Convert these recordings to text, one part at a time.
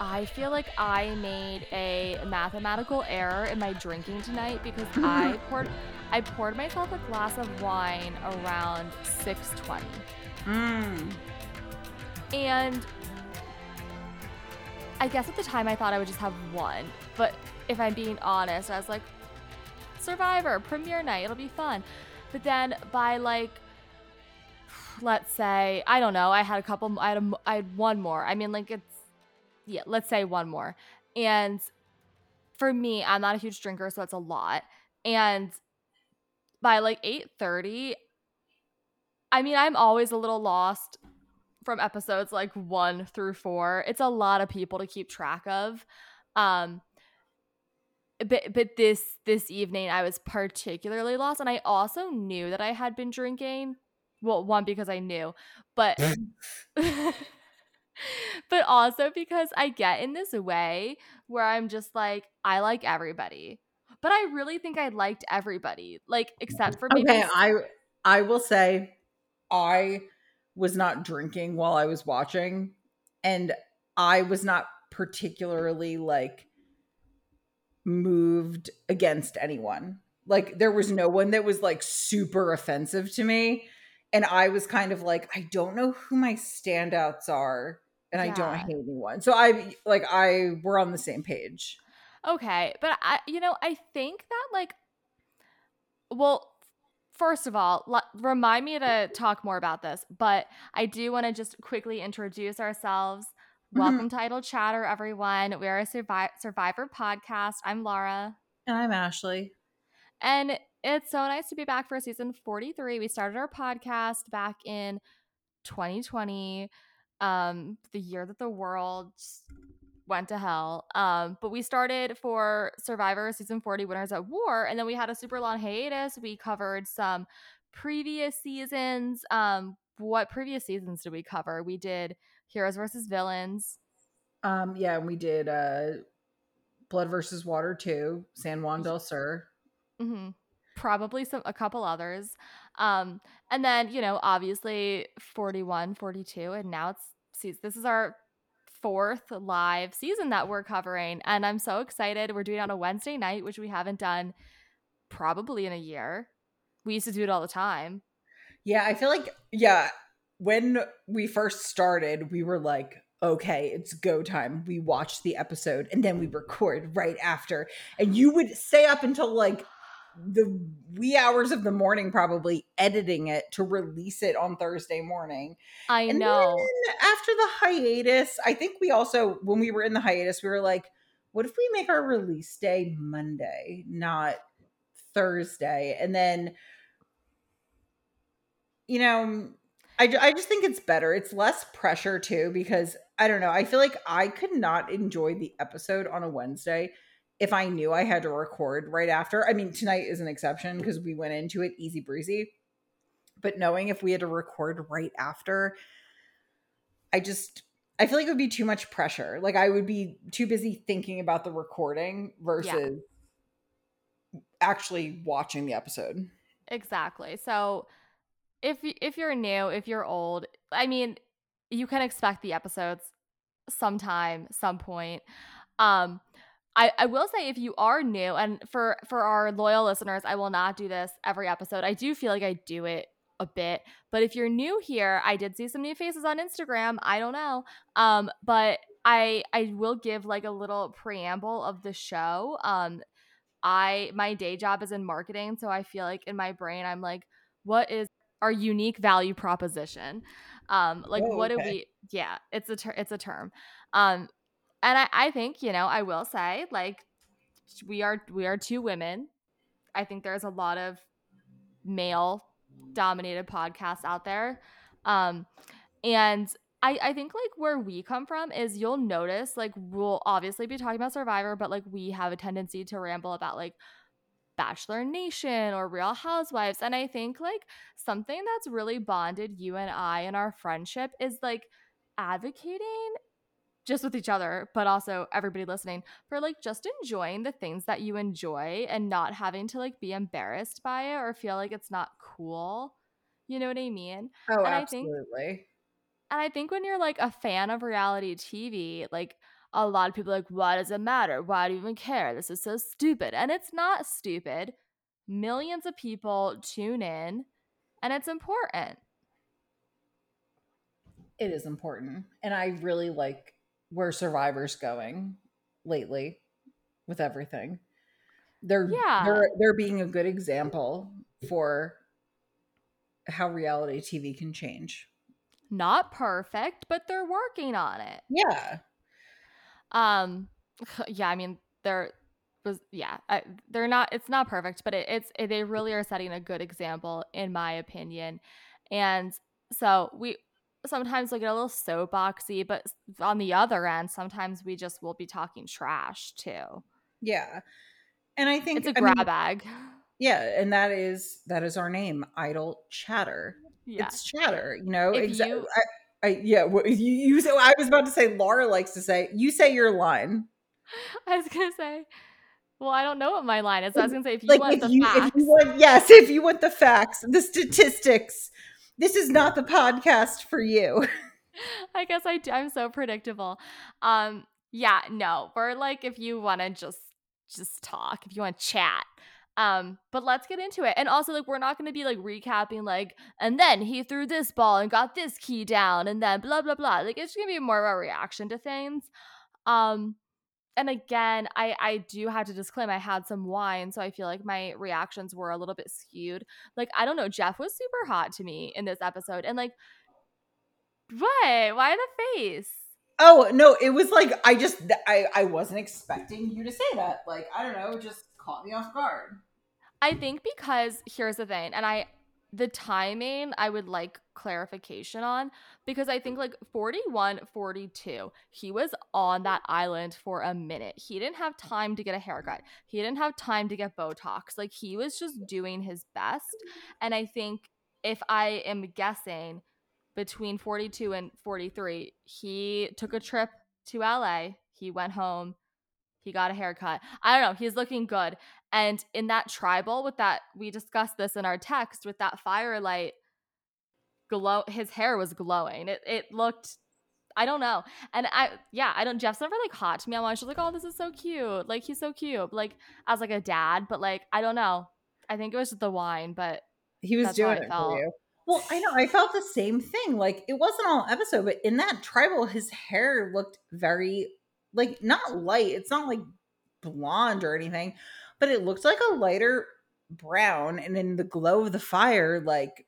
I feel like I made a mathematical error in my drinking tonight because I poured I poured myself a glass of wine around 6:20. Mm. And I guess at the time I thought I would just have one, but if I'm being honest, I was like Survivor premiere night, it'll be fun. But then by like let's say, I don't know, I had a couple I had a, I had one more. I mean like it's yeah, let's say one more. And for me, I'm not a huge drinker, so it's a lot. And by like 8:30, I mean, I'm always a little lost from episodes like 1 through 4. It's a lot of people to keep track of. Um but but this this evening I was particularly lost and I also knew that I had been drinking. Well, one because I knew, but but also because I get in this way where I'm just like, I like everybody. But I really think I liked everybody, like except for maybe. Okay, I I will say I was not drinking while I was watching, and I was not particularly like moved against anyone. Like there was no one that was like super offensive to me. And I was kind of like, I don't know who my standouts are and yeah. I don't hate anyone. So I like I we're on the same page. Okay, but I you know, I think that like well, first of all, l- remind me to talk more about this, but I do want to just quickly introduce ourselves. Mm-hmm. Welcome to Idle Chatter, everyone. We are a survi- Survivor podcast. I'm Laura. And I'm Ashley. And it's so nice to be back for season 43. We started our podcast back in 2020 um, the year that the world went to hell. Um, but we started for Survivor season 40 Winners at War, and then we had a super long hiatus. We covered some previous seasons. Um, what previous seasons did we cover? We did Heroes versus Villains. Um, yeah, we did uh Blood versus Water 2, San Juan del Sur. Mm-hmm. Probably some a couple others. Um, and then, you know, obviously 41, 42, and now it's this is our fourth live season that we're covering. And I'm so excited. We're doing it on a Wednesday night, which we haven't done probably in a year. We used to do it all the time. Yeah, I feel like, yeah, when we first started, we were like, okay, it's go time. We watch the episode and then we record right after. And you would stay up until like the wee hours of the morning probably editing it to release it on Thursday morning. I and know. after the hiatus, I think we also when we were in the hiatus, we were like, what if we make our release day Monday, not Thursday? And then you know, mm, I, I just think it's better. It's less pressure too because I don't know. I feel like I could not enjoy the episode on a Wednesday if I knew I had to record right after, I mean, tonight is an exception because we went into it easy breezy. But knowing if we had to record right after, I just, I feel like it would be too much pressure. Like I would be too busy thinking about the recording versus yeah. actually watching the episode. Exactly. So if if you're new, if you're old, I mean, you can expect the episodes sometime, some point. Um, I, I will say if you are new and for for our loyal listeners i will not do this every episode. I do feel like i do it a bit but if you're new here i did see some new faces on instagram. I don't know. Um but i i will give like a little preamble of the show. Um i my day job is in marketing so i feel like in my brain i'm like what is our unique value proposition? Um like oh, what okay. do we yeah it's a ter- it's a term. Um and I, I think you know i will say like we are we are two women. I think there's a lot of male dominated podcasts out there. Um and I, I think like where we come from is you'll notice like we'll obviously be talking about survivor but like we have a tendency to ramble about like bachelor nation or real housewives. And i think like something that's really bonded you and i in our friendship is like advocating just with each other, but also everybody listening for like just enjoying the things that you enjoy and not having to like be embarrassed by it or feel like it's not cool. You know what I mean? Oh, and absolutely. I think, And I think when you're like a fan of reality TV, like a lot of people are like, why does it matter? Why do you even care? This is so stupid. And it's not stupid. Millions of people tune in and it's important. It is important. And I really like where Survivor's going lately with everything. They're Yeah. they're they're being a good example for how reality TV can change. Not perfect, but they're working on it. Yeah. Um, yeah, I mean, they're was yeah, I, they're not. It's not perfect, but it, it's it, they really are setting a good example, in my opinion. And so we sometimes like get a little soapboxy, but on the other end, sometimes we just will be talking trash too. Yeah. And I think It's a I grab mean, bag. yeah, and that is that is our name, idle chatter. Yeah. It's chatter, you know. Exactly. You- I, I yeah, you you say I was about to say Laura likes to say, you say your line. I was gonna say. Well, I don't know what my line is. So I was gonna say if you like want if the you facts, if you want yes if you want the facts the statistics this is not the podcast for you I guess I. I'm so predictable. Um, yeah, no, we're like if you want to just just talk, if you want to chat. Um, but let's get into it. And also, like, we're not going to be like recapping, like, and then he threw this ball and got this key down, and then blah blah blah. Like, it's to be more of a reaction to things. Um, and again, I I do have to disclaim I had some wine, so I feel like my reactions were a little bit skewed. Like, I don't know, Jeff was super hot to me in this episode, and like, what? Why the face? oh no it was like i just i i wasn't expecting you to say that like i don't know it just caught me off guard I think because here's the thing, and I the timing I would like clarification on because I think like 41 42 he was on that island for a minute. He didn't have time to get a haircut. He didn't have time to get botox. Like he was just doing his best and I think if I am guessing between 42 and 43 he took a trip to LA. He went home. He got a haircut. I don't know. He's looking good. And in that tribal with that, we discussed this in our text with that firelight glow, his hair was glowing. It, it looked, I don't know. And I, yeah, I don't, Jeff's never like hot to me. I'm always just like, oh, this is so cute. Like, he's so cute. Like, as like a dad, but like, I don't know. I think it was the wine, but he was doing it felt. for you well i know i felt the same thing like it wasn't all episode but in that tribal his hair looked very like not light it's not like blonde or anything but it looked like a lighter brown and in the glow of the fire like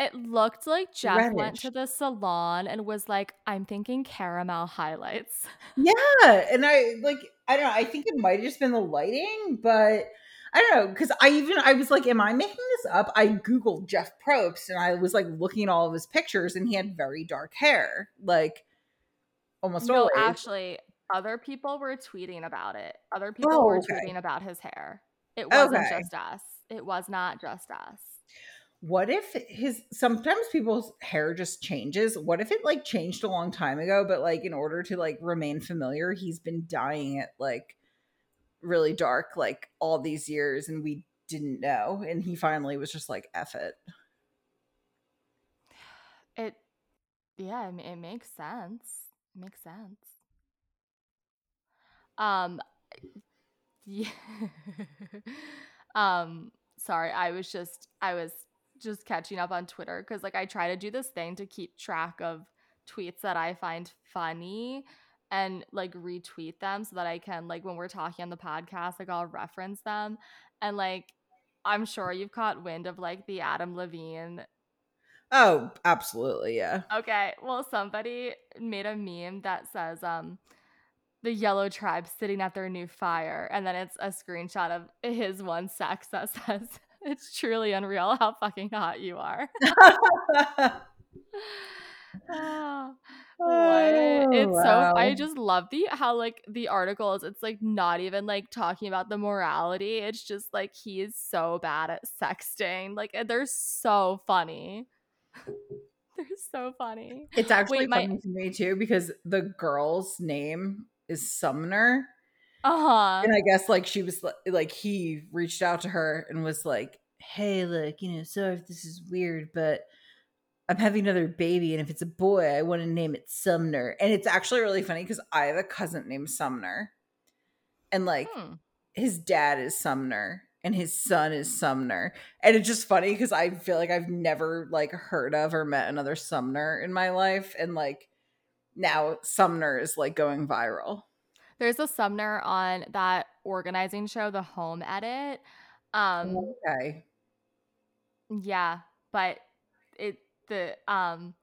it looked like Jeff went to the salon and was like, I'm thinking caramel highlights. Yeah, and I like I don't know. I think it might have just been the lighting, but I don't know because I even I was like, "Am I making this up?" I googled Jeff Probst and I was like looking at all of his pictures, and he had very dark hair, like almost No, always. actually, other people were tweeting about it. Other people Oh, were okay. tweeting about his hair. It wasn't Okay. just us. It was not just us. What if his sometimes people's hair just changes? What if it like changed a long time ago, but like in order to like remain familiar, he's been dyeing it like really dark like all these years and we didn't know and he finally was just like F it. It, yeah, it, it makes sense. It makes sense. Um, yeah. um, sorry, I was just, I was just catching up on Twitter because like I try to do this thing to keep track of tweets that I find funny and like retweet them so that I can like when we're talking on the podcast, like I'll reference them. And like I'm sure you've caught wind of like the Adam Levine Oh, absolutely, yeah. Okay, well, somebody made a meme that says, um, the yellow tribe sitting at their new fire, and then it's a screenshot of his one sex that says, It's truly unreal how fucking hot you are. Ah, what? It's so I just love the how like the articles, it's like not even like talking about the morality. It's just like he is so bad at sexting. Like they're so funny. they're so funny. It's actually Wait, my- funny to me too because the girl's name is Sumner. Uh-huh. And I guess like she was like he reached out to her and was like, "Hey, look, you know, sorry if this is weird, but I'm having another baby, and if it's a boy, I want to name it Sumner. And it's actually really funny because I have a cousin named Sumner, and like Hmm. his dad is Sumner and his son is Sumner. And it's just funny because I feel like I've never like heard of or met another Sumner in my life. And like now Sumner is like going viral. There's a Sumner on that organizing show, The Home Edit. Um, Okay. yeah, but it the um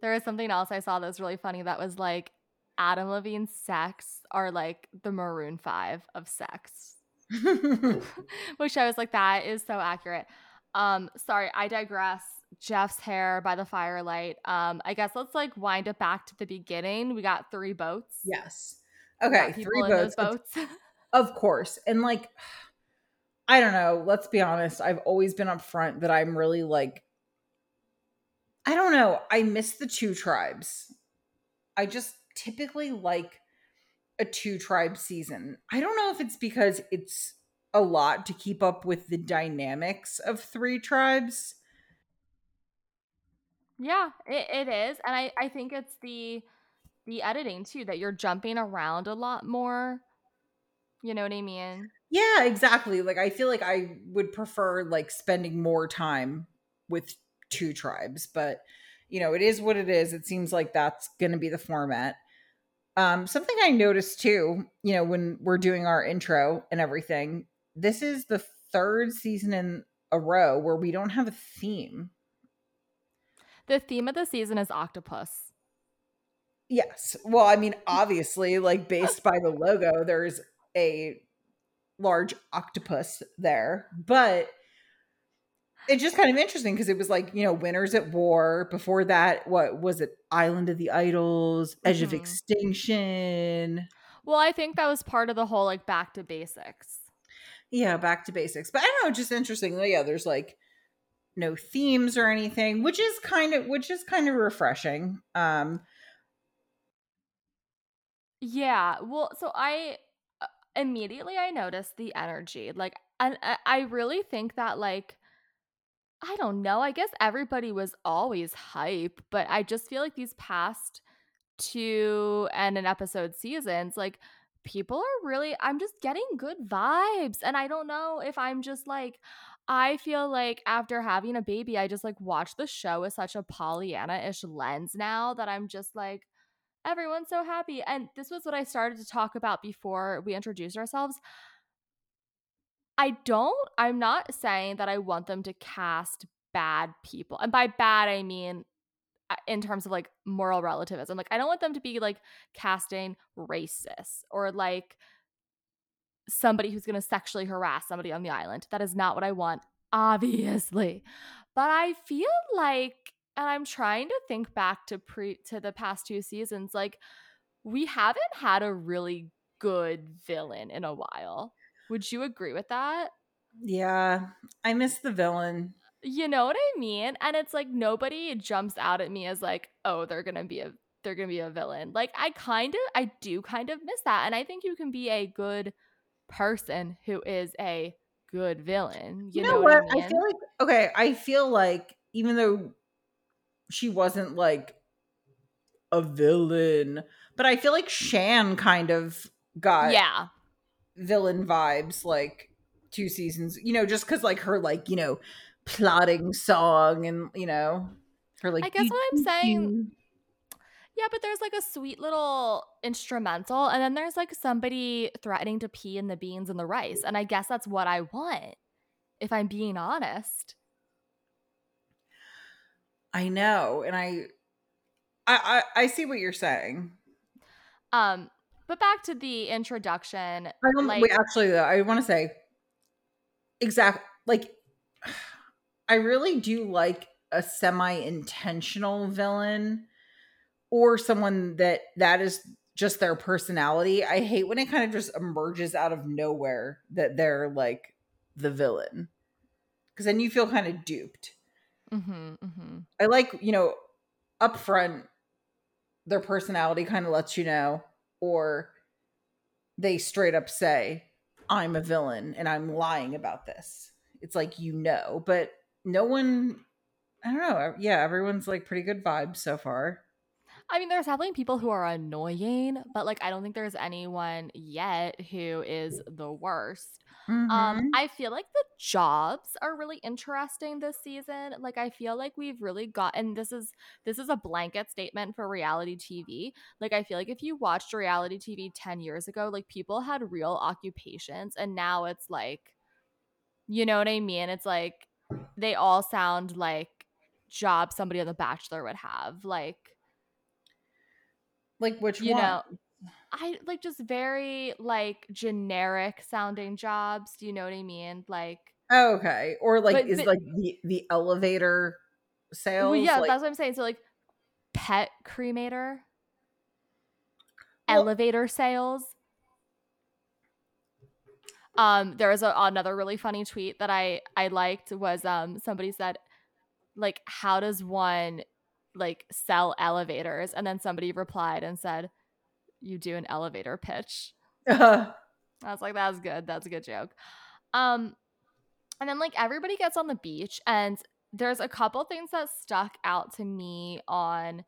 there was something else I saw that was really funny that was like Adam Levine's sex are like the Maroon Five of sex, which I was like, that is so accurate. Um, sorry, I digress. Jeff's hair by the firelight. Um, I guess let's like wind it back to the beginning. We got three boats. yes. Okay. Three those boats. Of course. And like, I don't know. Let's be honest. I've always been upfront that I'm really like, I don't know. I miss the two tribes. I just typically like a two tribe season. I don't know if it's because it's a lot to keep up with the dynamics of three tribes. Yeah, it, it is. And I, I think it's the the editing too, that you're jumping around a lot more. You know what I mean? Yeah, exactly. Like I feel like I would prefer like spending more time with two tribes, but you know, it is what it is. It seems like that's going to be the format. Um something I noticed too, you know, when we're doing our intro and everything, this is the third season in a row where we don't have a theme. The theme of the season is octopus. Yes. Well, I mean, obviously, like based by the logo, there's a large octopus there, but it's just kind of interesting because it was like, you know, Winners at War. Before that, what was it? Island of the Idols, Edge of Mhm. Extinction. Well, I think that was part of the whole like back to basics. Yeah, back to basics. But I don't know, just interesting. Yeah, there's like no themes or anything, which is kind of which is kind of refreshing. Um Yeah. Well, so I uh, immediately I noticed the energy. Like and I I really think that like I don't know. I guess everybody was always hype, but I just feel like these past two and an episode seasons, like people are really I'm just getting good vibes. And I don't know if I'm just like I feel like after having a baby, I just like watch the show with such a Pollyanna-ish lens now that I'm just like everyone's so happy. And this was what I started to talk about before we introduced ourselves. I don't, I'm not saying that I want them to cast bad people. And by bad, I mean uh, in terms of like moral relativism. Like, I don't want them to be like casting racists or like somebody who's going to sexually harass somebody on the island. That is not what I want, obviously. But I feel like, and I'm trying to think back to pre to the past two seasons, like we haven't had a really good villain in a while. Would you agree with that? yeah, I miss the villain. You know what I mean? And it's like nobody jumps out at me as like, oh, they're gonna be a they're gonna be a villain. Like I kind of I do kind of miss that. And I think you can be a good person who is a good villain. You, You, know, what, what? I I, feel like okay, I feel like even though she wasn't like a villain, but I feel like Shan kind of got yeah. villain vibes like two seasons, you know, just cuz like her like, you know, plotting song and, you know, her like I guess what I'm "Doo, doo, saying- Yeah, but there's like a sweet little instrumental, and then there's like somebody threatening to pee in the beans and the rice. And I guess that's what I want, if I'm being honest. I know, and I I I, I see what you're saying. Um, but back to the introduction. I don't like, wait, actually though, I want to say exactly, like I really do like a semi-intentional villain or someone that that is just their personality. I hate when it kind of just emerges out of nowhere that they're like the villain. Cuz then you feel kind of duped. Mhm, mm-hmm. I like, you know, up front their personality kind of lets you know or they straight up say I'm a villain and I'm lying about this. It's like you know, but no one I don't know. Yeah, everyone's like pretty good vibes so far. I mean, there's definitely people who are annoying, but like I don't think there's anyone yet who is the worst. Um, Mhm. I feel like the jobs are really interesting this season. Like I feel like we've really got and this is this is a blanket statement for reality TV. Like I feel like if you watched reality TV 10 years ago, like people had real occupations and now it's like you know what I mean? It's like they all sound like jobs somebody on The Bachelor would have. Like Like which you one? know, I like just very like generic sounding jobs. Do you know what I mean? Like, Oh, okay. Or like But- is but- like the the elevator sales well, yeah, like that's what I'm saying. So like, pet cremator, Well- elevator sales. Um, there was a, another really funny tweet that I I liked was um somebody said like how does one like sell elevators and then somebody replied and said you do an elevator pitch I was like, that's good. That's a good joke. Um, and then like everybody gets on the beach, and there's a couple things that stuck out to me on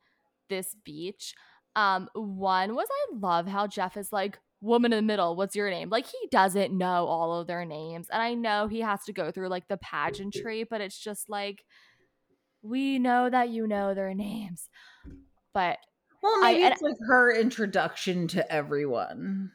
this beach. Um, one was I love how Jeff is like, woman in the middle, what's your name? Like he doesn't know all of their names. And I know he has to go through like the pageantry, but it's just like we know that you know their names. But well maybe and- it's like her introduction to everyone.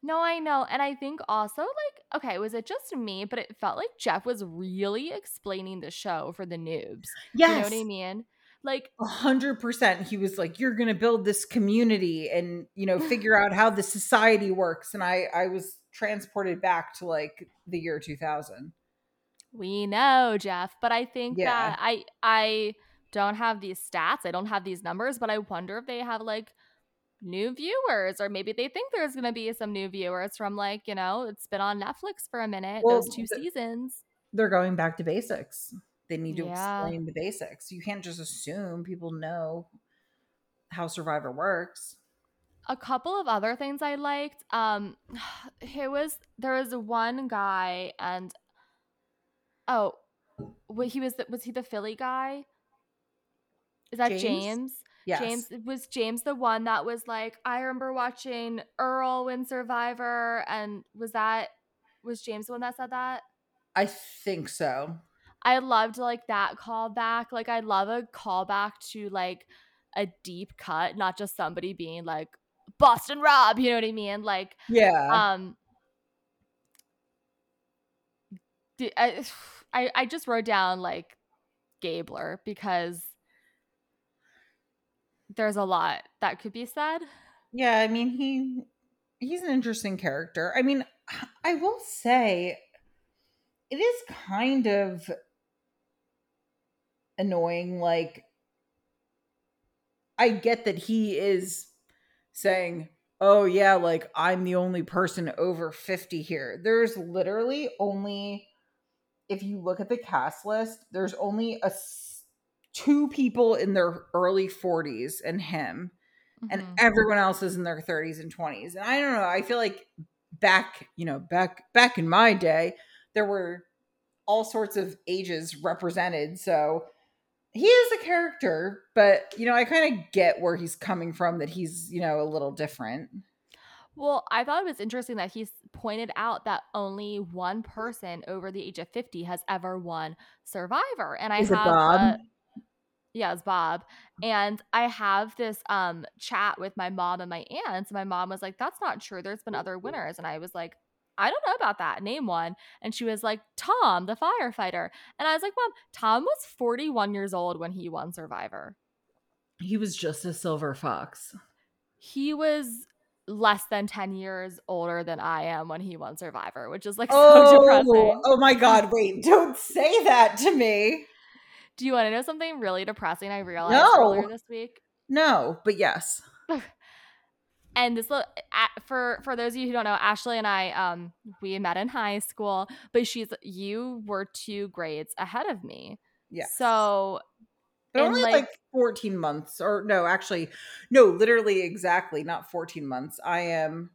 No, I know. And I think also, like, okay, was it just me? But it felt like Jeff was really explaining the show for the noobs. Yes. You know what I mean? Like, A hundred percent. He was like, "You're gonna build this community, and you know, figure out how the society works." And I, I was transported back to like the year 2000. we know, Jeff. But I think Yeah. that I I don't have these stats. I don't have these numbers, but I wonder if they have like new viewers or maybe they think there's going to be some new viewers from like you know it's been on netflix for a minute Well, those two seasons They're going back to basics. They need to Yeah. explain the basics. You can't just assume people know how Survivor works. a couple of other things I liked. Um, it was there was one guy and oh, he was the, was he the Philly guy? Is that James? James? Yes. James was James the one that was like I remember watching Earl win Survivor, and was that was James the one that said that? I think so. I loved like that callback. Like I love a callback to like a deep cut, not just somebody being like Boston Rob. You know what I mean? Like Yeah. um I I just wrote down like Gabler because there's a lot that could be said. yeah, I mean he he's an interesting character. I mean, I will say it is kind of annoying like I get that he is saying, "Oh yeah, like I'm the only person over 50 here." There's literally only if you look at the cast list, there's only a two people in their early 40s and him and Mhm. everyone else is in their 30s and 20s. And I don't know, I feel like back, you know, back back in my day, there were all sorts of ages represented. So he is a character, but you know, I kind of get where he's coming from that he's, you know, a little different. Well, I thought it was interesting that he's pointed out that only one person over the age of 50 has ever won Survivor. And I Is have Bob? a- yeah, it's Bob. And I have this um chat with my mom and my aunts. My mom was like, That's not true. There's been other winners. And I was like, I don't know about that. Name one. And she was like, Tom, the firefighter. And I was like, Mom, Tom was 41 years old when he won Survivor. He was just a silver fox. He was less than 10 years older than I am when he won Survivor, which is like so Oh, depressing. oh my god, wait, don't say that to me. Do you want to know something really depressing I realized No. earlier this week? No, but yes. and this lo- a- for for those of you who don't know ashley and i um we met in high school but she's you were two grades ahead of me Yes. so But only like, like- 14 months, or no, actually, no, literally exactly, not 14 months. I am.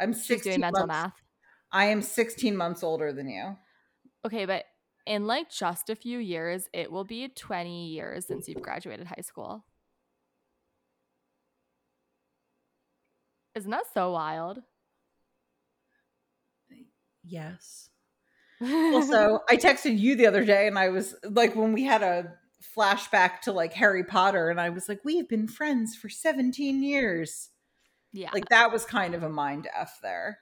I'm 16 doing mental months, math I am 16 months older than you. Okay but in like just a few years, it will be 20 years since you've graduated high school. Isn't that so wild? Yes. also, I texted you the other day and I was like, when we had a flashback to like Harry Potter, and I was like, we've been friends for 17 years. Yeah. Like that was kind of a mind F there.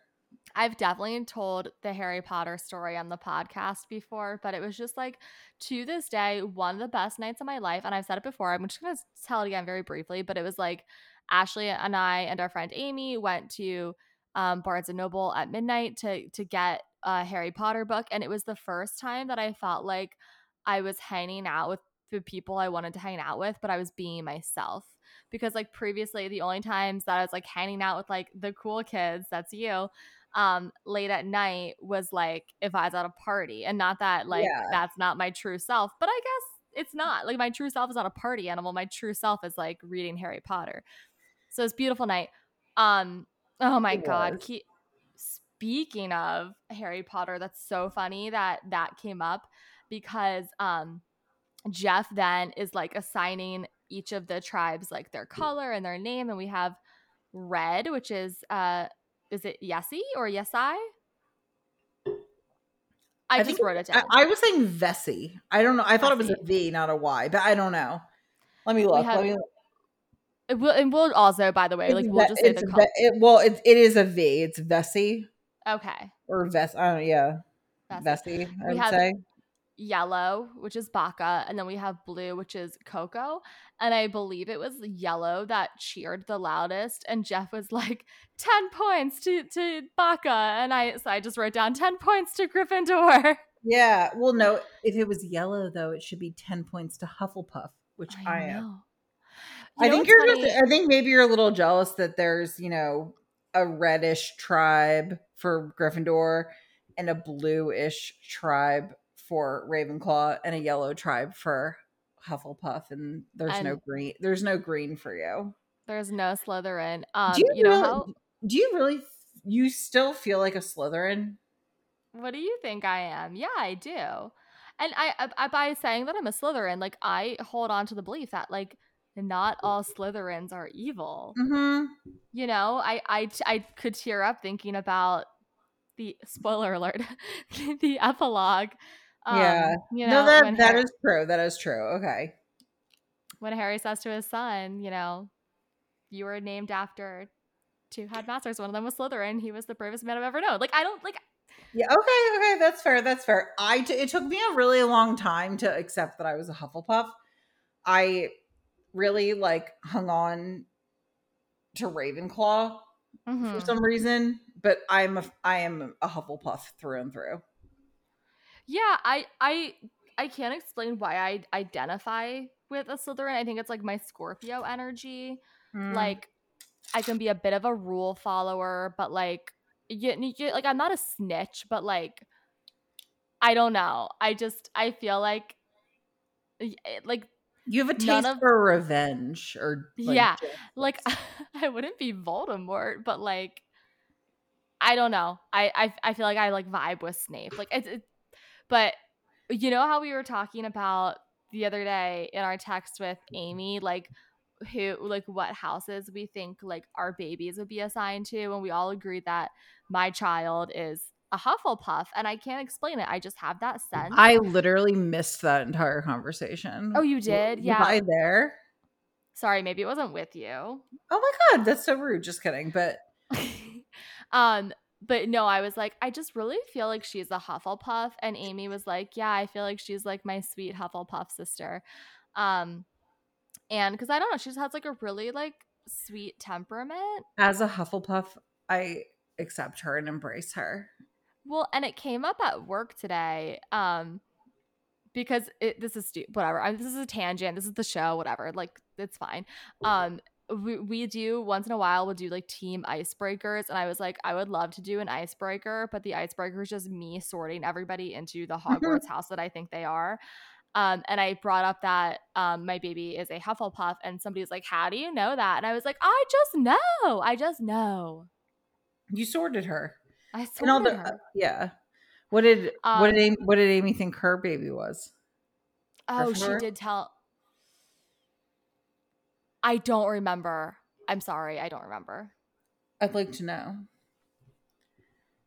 I've definitely told the Harry Potter story on the podcast before, but it was just like to this day, one of the best nights of my life. And I've said it before, I'm just going to tell it again very briefly, but it was like Ashley and I and our friend Amy went to um, Barnes and Noble at midnight to to get a Harry Potter book, and it was the first time that I felt like I was hanging out with the people I wanted to hang out with, but I was being myself. Because like previously, the only times that I was like hanging out with like the cool kids, that's you, um, late at night was like if I was at a party, and not that like Yeah. that's not my true self, but I guess it's not like my true self is not a party animal. My true self is like reading Harry Potter. So it's beautiful night. Um, oh my It god. Ke- speaking of Harry Potter, that's so funny that that came up because um Jeff then is like assigning each of the tribes like their color and their name, and we have red, which is uh is it Yessi or Yesai? I, just think wrote it I, down. I was saying Vesi. I don't know. I thought it was a V, not a Y, but I don't know. Let me look. have- Let me, It will, and we'll also, by the way, like we'll just say it's the Ve- it, well, it, it is a V. It's Vesi Okay, or Vess. I don't. Yeah, Vesi. Vesi. I We would have- say. Yellow, which is Baka, and then we have blue, which is Coco. And I believe it was yellow that cheered the loudest. And Jeff was like, 10 points to, to Baka. And I so I just wrote down 10 points to Gryffindor. Yeah. Well, no. If it was yellow, though, it should be ten points to Hufflepuff, which I, am. I You know think you're funny? just. I think maybe you're a little jealous that there's you know a reddish tribe for Gryffindor and a bluish tribe for Ravenclaw and a yellow tribe for Hufflepuff, and there's no green. There's no green for you. There's no Slytherin. Um, do you, you, know really, how? Do you really? You still feel like a Slytherin? What do you think I am? Yeah, I do. And I, I, I by saying that I'm a Slytherin, like I hold on to the belief that like not all Slytherins are evil. Mm-hmm. you know I, I i could tear up thinking about the spoiler alert the epilogue um, Yeah. you know no, that that Har- is true. That is true. Okay. when harry says to his son you know you were named after two headmasters one of them was slytherin he was the bravest man i've ever known like i don't like Yeah. Okay. Okay. That's fair. That's fair. I. T- it took me a really long time to accept that I was a Hufflepuff. I really like hung on to Ravenclaw mhm. for some reason, but I'm a I am a Hufflepuff through and through. Yeah i i i can't explain why i identify with a slytherin i think it's like my scorpio energy Mm. like I can be a bit of a rule follower, but like you, you, like I'm not a snitch, but like I don't know. I just I feel like eh, like you have a taste of- for revenge, or Yeah, justice. like I wouldn't be Voldemort, but like I don't know. I I, I feel like I like vibe with Snape. Like it's, it, but you know how we were talking about the other day in our text with Amy, like who like what houses we think like our babies would be assigned to, and we all agreed that my child is a Hufflepuff, and I can't explain it. I just have that sense. I literally missed that entire conversation. Oh, you did? was Yeah. I there? Sorry, maybe it wasn't with you. Oh my god, that's so rude. Just kidding. But um but no i was like i just really feel like she's a hufflepuff and amy was like yeah i feel like she's like my sweet hufflepuff sister. Um and because i don't know she just has like a really like sweet temperament. As a Hufflepuff, I accept her and embrace her. well and it came up at work today um because it this is whatever I, this is a tangent this is the show whatever like it's fine. Um we, we do once in a while we'll do like team icebreakers and i was like i would love to do an icebreaker but the icebreaker is just me sorting everybody into the hogwarts house that i think they are um, and i brought up that um, my baby is a hufflepuff and somebody was like how do you know that and i was like i just know i just know You sorted her. i sorted the her yeah. What did um, what did Amy, what did Amy think her baby was? Oh, she did tell. I don't remember. I'm sorry, I don't remember. I'd like to know.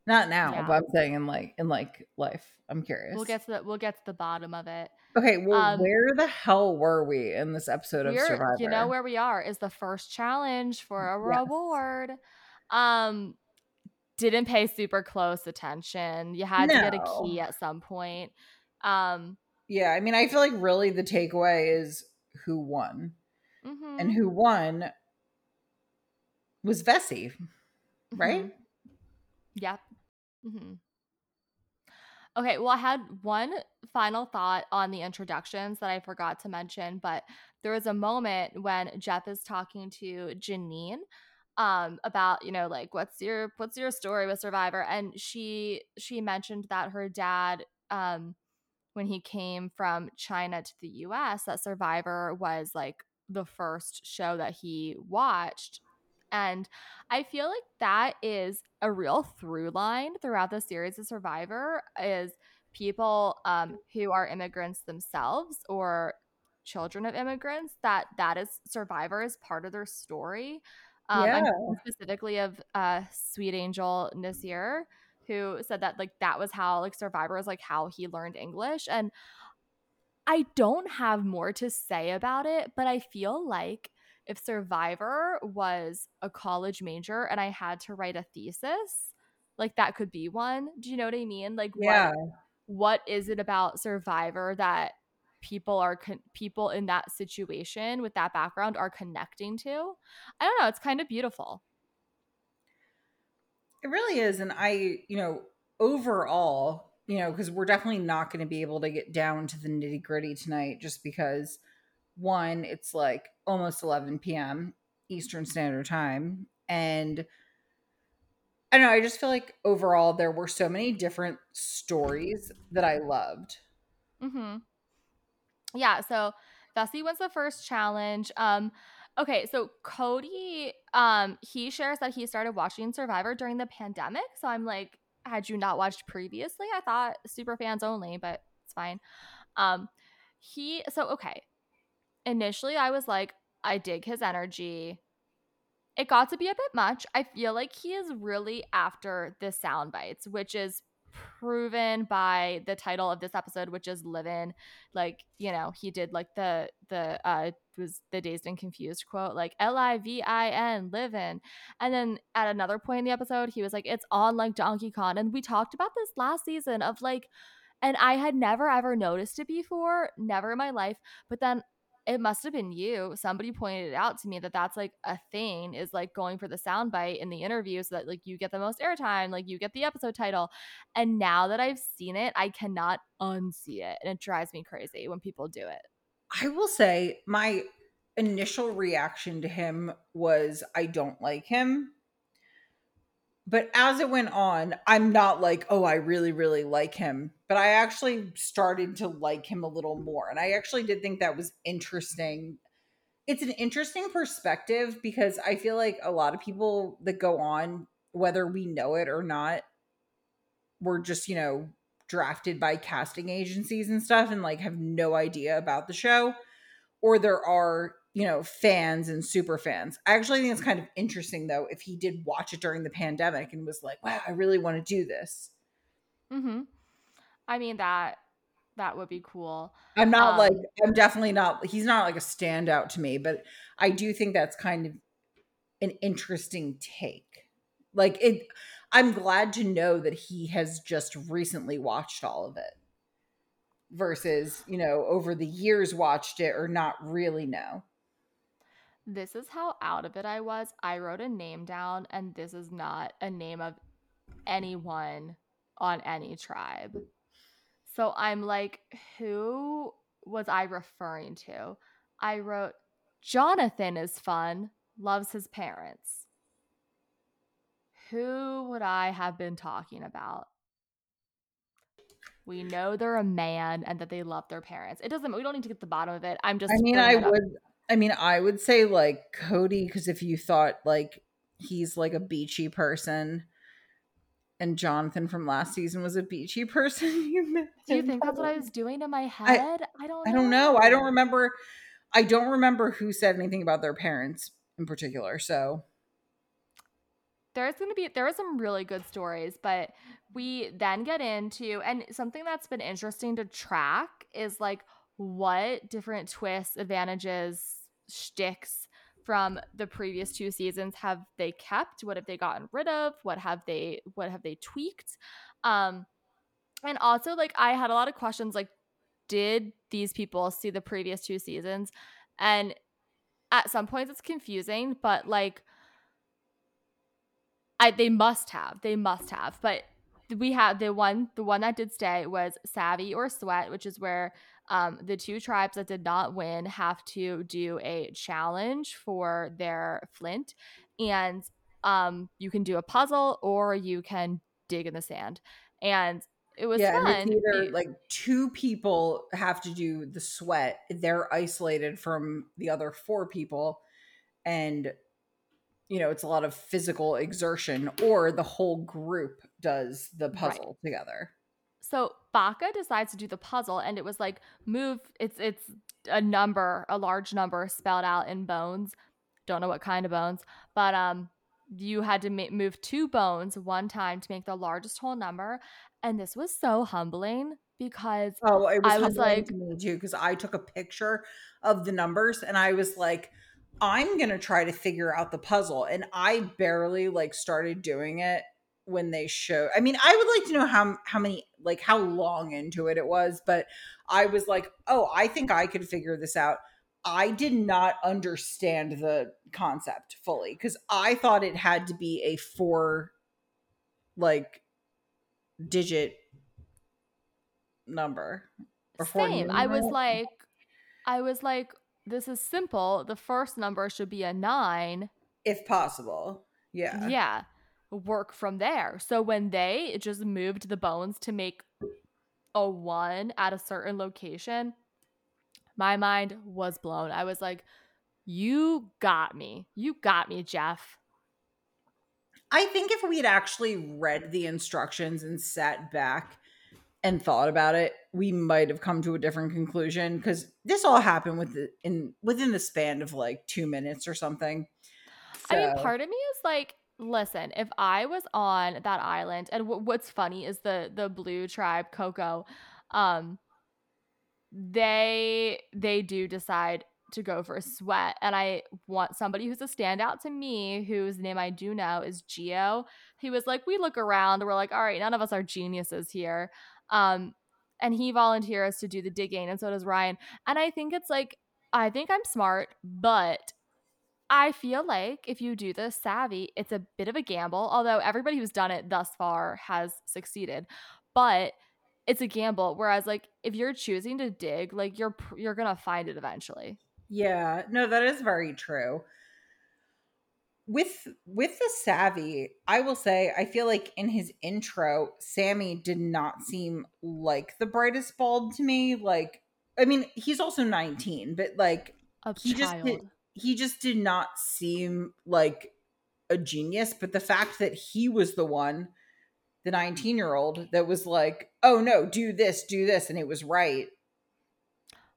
Not now, yeah. but I'm saying in like in like life. I'm curious. We'll get to the we'll get to the bottom of it. Okay, well, um, where the hell were we in this episode of Survivor? You know where we are is the first challenge for a yes. reward. Um, didn't pay super close attention. You had no. to get a key at some point. Um, yeah, I mean, I feel like really the takeaway is who won, mm-hmm. and who won was Vesi, right? Mm-hmm. Yep. Mm-hmm. Okay, well, I had one final thought on the introductions that I forgot to mention, but there was a moment when Jeff is talking to Jeanine um about you know like what's your what's your story with survivor and she she mentioned that her dad um when he came from china to the us that survivor was like the first show that he watched and I feel like that is a real through line throughout the series of Survivor is people um, who are immigrants themselves or children of immigrants that that is Survivor is part of their story. Um, yeah. specifically of uh, Sweet Angel Nasir, who said that like that was how like Survivor was like how he learned English, and I don't have more to say about it, but I feel like if Survivor was a college major and I had to write a thesis, like that could be one. Do you know what I mean? Like, yeah. what, what is it about Survivor that people are con- people in that situation with that background are connecting to? I don't know. It's kind of beautiful. It really is, and I, you know, overall, you know, because we're definitely not going to be able to get down to the nitty gritty tonight, just because one, it's like almost 11 p.m. Eastern Standard Time. And I don't know, I just feel like overall there were so many different stories that I loved. Mm-hmm. Yeah, so Vesi was the first challenge. Um, okay, so Cody, um, he shares that he started watching Survivor during the pandemic. So I'm like, had you not watched previously? I thought super fans only, but it's fine. Um, he so okay initially I was like, I dig his energy. It got to be a bit much. I feel like he is really after the sound bites, which is proven by the title of this episode, which is "Livin." Like, you know, he did like the the uh was the dazed and confused quote, like L I V I N, livin. And then at another point in the episode, he was like, "It's on like Donkey Kong," and we talked about this last season of like. And I had never ever noticed it before, never in my life. But then it must have been you. Somebody pointed it out to me that that's like a thing is like going for the soundbite in the interview so that like you get the most airtime, like you get the episode title. And now that I've seen it, I cannot unsee it. And it drives me crazy when people do it. I will say my initial reaction to him was I don't like him but as it went on, I'm not like, oh, I really, really like him. But I actually started to like him a little more. And I actually did think that was interesting. It's an interesting perspective because I feel like a lot of people that go on, whether we know it or not, were just, you know, drafted by casting agencies and stuff and like have no idea about the show. Or there are you know, fans and super fans. I actually think it's kind of interesting though if he did watch it during the pandemic and was like, "Wow, I really want to do this." Mhm. I mean that that would be cool. I'm not um, like I'm definitely not he's not like a standout to me, but I do think that's kind of an interesting take. Like it I'm glad to know that he has just recently watched all of it versus, you know, over the years watched it or not really know. This is how out of it I was. I wrote a name down, and this is not a name of anyone on any tribe. So I'm like, who was I referring to? I wrote, Jonathan is fun, loves his parents. Who would I have been talking about? We know they're a man and that they love their parents. It doesn't. We don't need to get the bottom of it. I'm just. I mean, I would. I mean, I would say like Cody because if you thought like he's like a beachy person, and Jonathan from last season was a beachy person. you Do you think that's what I was doing in my head? I, I don't. Know. I don't know. I don't remember. I don't remember who said anything about their parents in particular. So there's going to be there are some really good stories, but we then get into and something that's been interesting to track is like what different twists, advantages, shticks from the previous two seasons have they kept? What have they gotten rid of? What have they what have they tweaked? Um and also like I had a lot of questions like did these people see the previous two seasons? And at some points it's confusing, but like I they must have. They must have. But we had the one the one that did stay was Savvy or Sweat, which is where um, the two tribes that did not win have to do a challenge for their flint, and um, you can do a puzzle or you can dig in the sand. And it was yeah, fun. either like two people have to do the sweat; they're isolated from the other four people, and you know it's a lot of physical exertion, or the whole group does the puzzle right. together. So Baka decides to do the puzzle, and it was like move. It's it's a number, a large number spelled out in bones. Don't know what kind of bones, but um, you had to ma- move two bones one time to make the largest whole number, and this was so humbling because oh, it was I was like to me too because I took a picture of the numbers and I was like. I'm going to try to figure out the puzzle. And I barely like started doing it when they show i mean i would like to know how how many like how long into it it was but i was like oh i think i could figure this out. I did not understand the concept fully because i thought it had to be a four like digit number same. i was like i was like this is simple. The first number should be a nine. If possible. Yeah. Yeah work from there. So when they just moved the bones to make a one at a certain location, my mind was blown. I was like, you got me. You got me, Jeff. I think if we had actually read the instructions and sat back and thought about it, we might have come to a different conclusion because this all happened with in within the span of like two minutes or something. So. I mean, part of me is like, listen, if I was on that island, and w- what's funny is the the blue tribe Coco, um, they they do decide to go for a sweat, and I want somebody who's a standout to me, whose name I do know is Geo. He was like, we look around, we're like, all right, none of us are geniuses here, um, and he volunteers to do the digging, and so does Ryan, and I think it's like. I think I'm smart, but I feel like if you do the savvy, it's a bit of a gamble, although everybody who's done it thus far has succeeded. But it's a gamble whereas like if you're choosing to dig, like you're you're going to find it eventually. Yeah. No, that is very true. With with the savvy, I will say I feel like in his intro, Sami did not seem like the brightest bulb to me. Like I mean, he's also 19, but like a he child. just he just did not seem like a genius, but the fact that he was the one, the 19 year old, that was like, oh no, do this, do this, and it was right.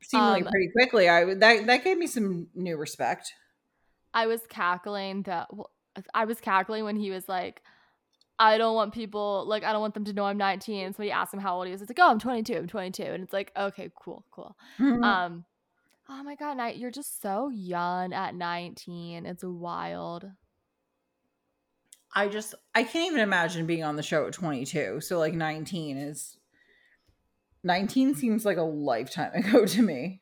Seemingly um, pretty quickly, I that that gave me some new respect. I was cackling that I was cackling when he was like, I don't want people like I don't want them to know I'm 19. And somebody asked him how old he is. It's like, oh, I'm 22. I'm 22, and it's like, okay, cool, cool. Mm-hmm. Um, Oh my god, Night, you're just so young at 19. It's wild. I just I can't even imagine being on the show at 22. So like 19 is 19 seems like a lifetime ago to me.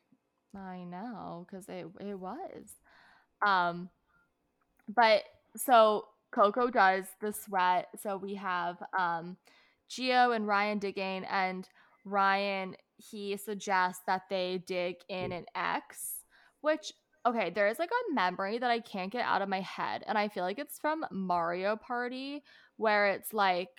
I know cuz it it was. Um but so Coco does the sweat. So we have um Geo and Ryan digging and Ryan he suggests that they dig in an X, which okay, there is like a memory that I can't get out of my head, and I feel like it's from Mario Party where it's like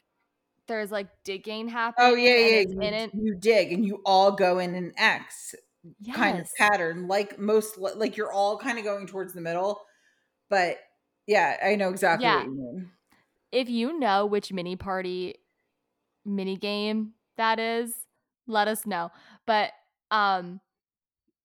there's like digging oh, happening. Oh yeah, yeah. You, it- you, dig and you all go in an X yes. kind of pattern, like most like you're all kind of going towards the middle. But yeah, I know exactly yeah. what you mean. if you know which mini party mini game that is, let us know. But um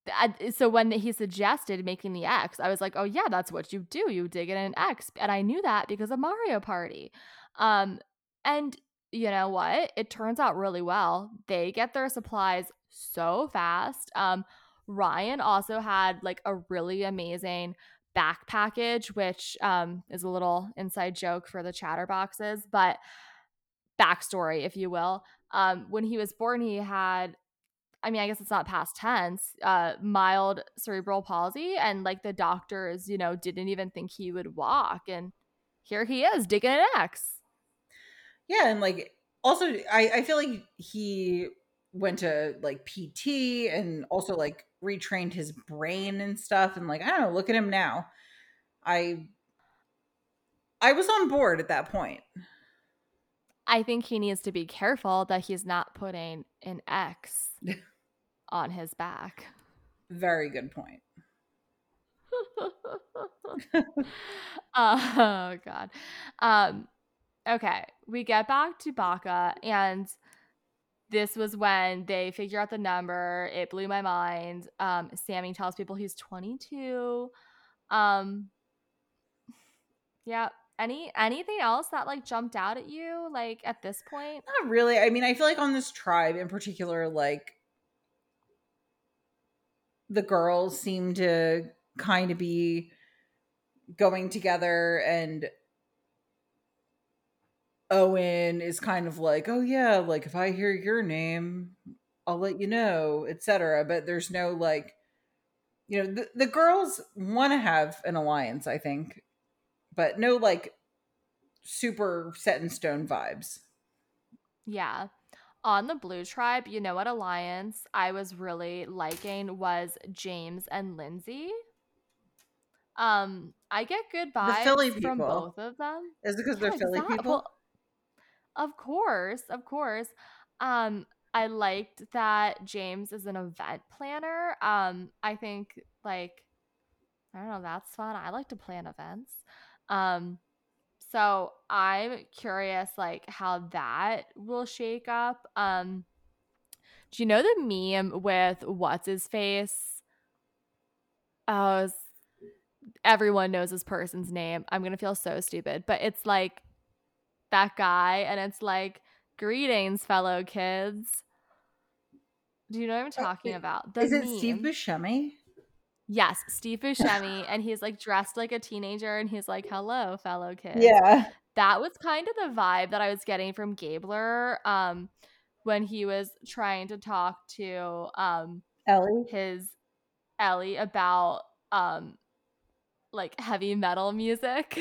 I, so when he suggested making the X, I was like, "Oh yeah, that's what you do. You dig in an X." And I knew that because of Mario Party. Um and you know what? It turns out really well. They get their supplies so fast. Um Ryan also had like a really amazing back package, which um, is a little inside joke for the chatterboxes, but backstory, if you will. Um, when he was born, he had, I mean, I guess it's not past tense, uh, mild cerebral palsy. And like the doctors, you know, didn't even think he would walk. And here he is digging an X. Yeah. And like, also, I, I feel like he went to like PT and also like retrained his brain and stuff and like I don't know, look at him now. I I was on board at that point. I think he needs to be careful that he's not putting an X on his back. Very good point. oh god. Um okay, we get back to Baka and this was when they figure out the number. It blew my mind. Um, Sami tells people he's 22. Um, yeah. Any anything else that like jumped out at you like at this point? Not really. I mean, I feel like on this tribe in particular, like the girls seem to kind of be going together and Owen is kind of like, "Oh yeah, like if I hear your name, I'll let you know, etc." But there's no like you know, the, the girls want to have an alliance, I think, but no like super set in stone vibes. Yeah. On the Blue Tribe, you know what alliance I was really liking was James and Lindsay. Um, I get good vibes from both of them. Is it because yeah, they're Philly exactly. people? Well, of course, of course. Um, I liked that James is an event planner. Um, I think like I don't know, that's fun. I like to plan events. Um, so I'm curious like how that will shake up. Um, do you know the meme with what's his face? Oh, everyone knows this person's name. I'm gonna feel so stupid, but it's like that guy, and it's like, "Greetings, fellow kids." Do you know what I'm talking about? The Is it meme. Steve Buscemi? Yes, Steve Buscemi, and he's like dressed like a teenager, and he's like, "Hello, fellow kids." Yeah, that was kind of the vibe that I was getting from Gabler, um, when he was trying to talk to um Elie, his Elie about um like heavy metal music.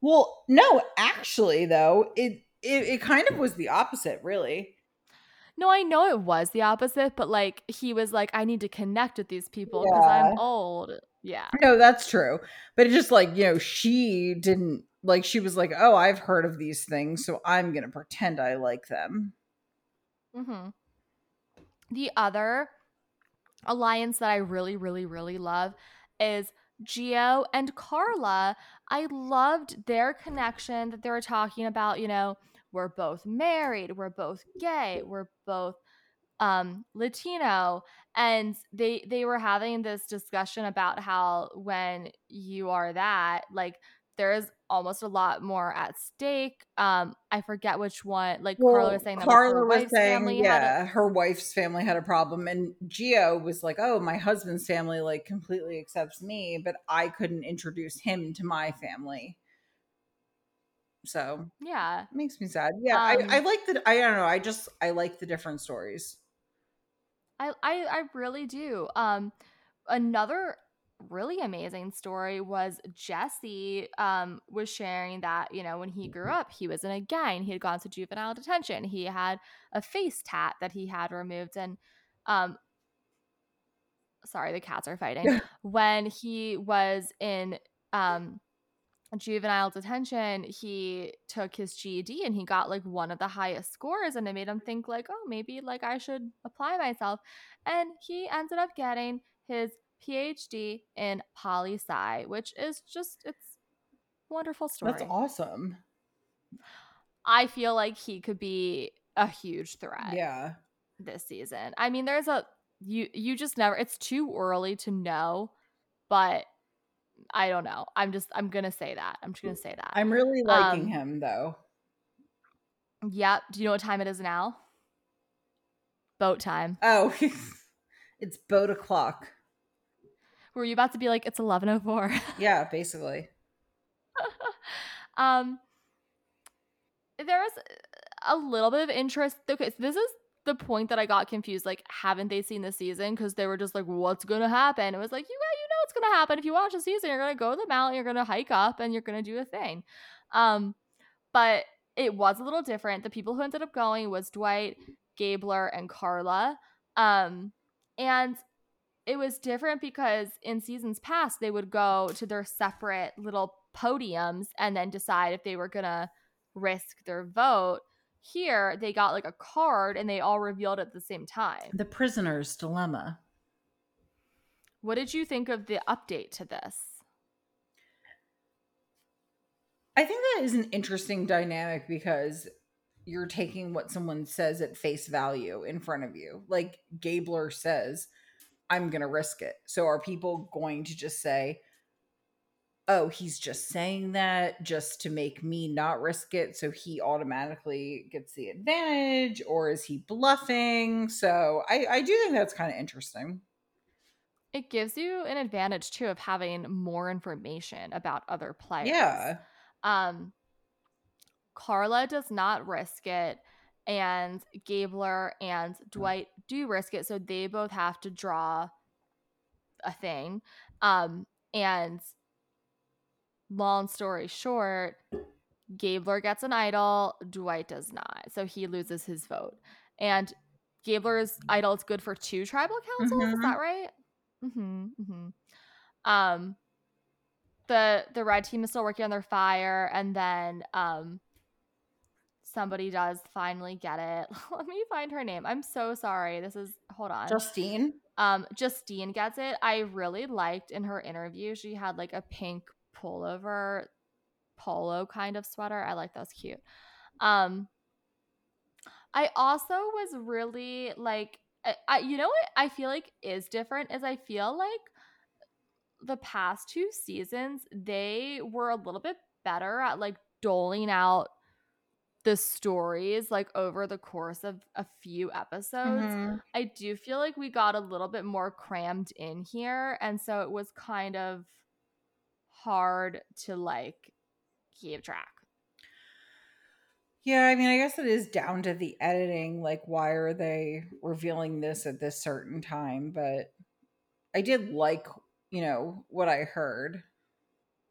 Well, no, actually, though it, it it kind of was the opposite, really. No, I know it was the opposite, but like he was like, I need to connect with these people because yeah. I'm old. Yeah. No, that's true. But it's just like, you know, she didn't like she was like, Oh, I've heard of these things, so I'm gonna pretend I like them. Mm-hmm. The other alliance that I really, really, really love is Geo and Karla, I loved their connection that they were talking about, you know, we're both married, we're both gay, we're both um Latino and they they were having this discussion about how when you are that like there's almost a lot more at stake. Um, I forget which one. Like well, Karla was saying that Karla was saying, yeah, a- her wife's family had a problem, and Geo was like, "Oh, my husband's family like completely accepts me, but I couldn't introduce him to my family." So yeah, it makes me sad. Yeah, um, I, I like the. I don't know. I just I like the different stories. I I, I really do. Um, another really amazing story was Jesse um, was sharing that, you know, when he grew up, he was in a gang. He had gone to juvenile detention. He had a face tat that he had removed. And, um, sorry, the cats are fighting. when he was in um, juvenile detention, he took his GED and he got like one of the highest scores. And it made him think, like, oh, maybe like I should apply myself. And he ended up getting his PhD in poli sci, which is just it's wonderful story. That's awesome. I feel like he could be a huge threat. Yeah. This season. I mean, there's a you you just never it's too early to know, but I don't know. I'm just I'm gonna say that. I'm just gonna say that. I'm really liking Um, him though. Yep. Do you know what time it is now? Boat time. Oh, it's boat o'clock. Were you about to be like it's eleven oh four? Yeah, basically. um there was a little bit of interest okay so this is the point that i got confused like haven't they seen the season because they were just like what's gonna happen it was like you got what's gonna happen. If you watch the season you're gonna go to the mountain you're gonna hike up and you're gonna do a thing. Um but it was a little different. The people who ended up going was dwight gabler and karla. Um and it was different because in seasons past they would go to their separate little podiums and then decide if they were gonna risk their vote. Here they got like a card and they all revealed at the same time. The prisoner's dilemma. What did you think of the update to this I think that is an interesting dynamic because you're taking what someone says at face value in front of you. Like Gabler says, I'm going to risk it. So are people going to just say, oh, he's just saying that just to make me not risk it so he automatically gets the advantage? Or is he bluffing? So I, I do think that's kind of interesting. It gives you an advantage too of having more information about other players Yeah. um karla does not risk it and gabler and dwight do risk it so they both have to draw a thing um and long story short gabler gets an idol dwight does not so he loses his vote and gabler's idol is good for two tribal councils is Mhm. that right mm-hmm, mm-hmm. um the the red team is still working on their fire and then um somebody does finally get it. Let me find her name. I'm so sorry. This is hold on. Justine. um justine gets it. I really liked in her interview she had like a pink pullover polo kind of sweater. I like that was cute. Um i also was really like I, I you know what i feel like is different is i feel like the past two seasons they were a little bit better at like doling out the stories like over the course of a few episodes Mhm. I do feel like we got a little bit more crammed in here. And so it was kind of hard to like keep track. Yeah, I mean, I guess it is down to the editing. Like, why are they revealing this at this certain time? But I did like, you know, what I heard.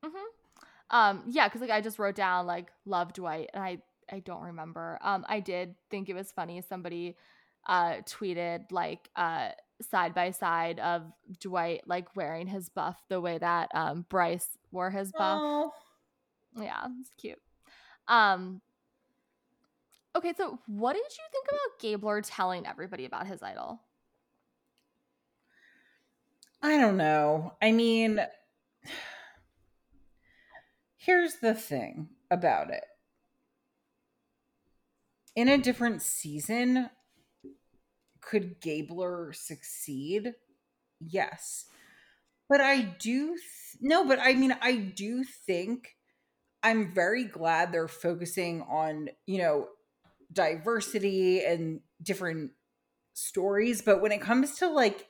Mm-hmm. Um, yeah, because like I just wrote down like love Dwight and I I don't remember. Um, I did think it was funny. Somebody uh tweeted like uh side by side of Dwight like wearing his buff the way that um Bryce wore his buff. Oh, Yeah, it's cute. Um Okay, so what did you think about Gabler telling everybody about his idol? I don't know. I mean, here's the thing about it. In a different season, could Gabler succeed? Yes. But I do th- no, but I mean I do think I'm very glad they're focusing on, you know, diversity and different stories, but when it comes to like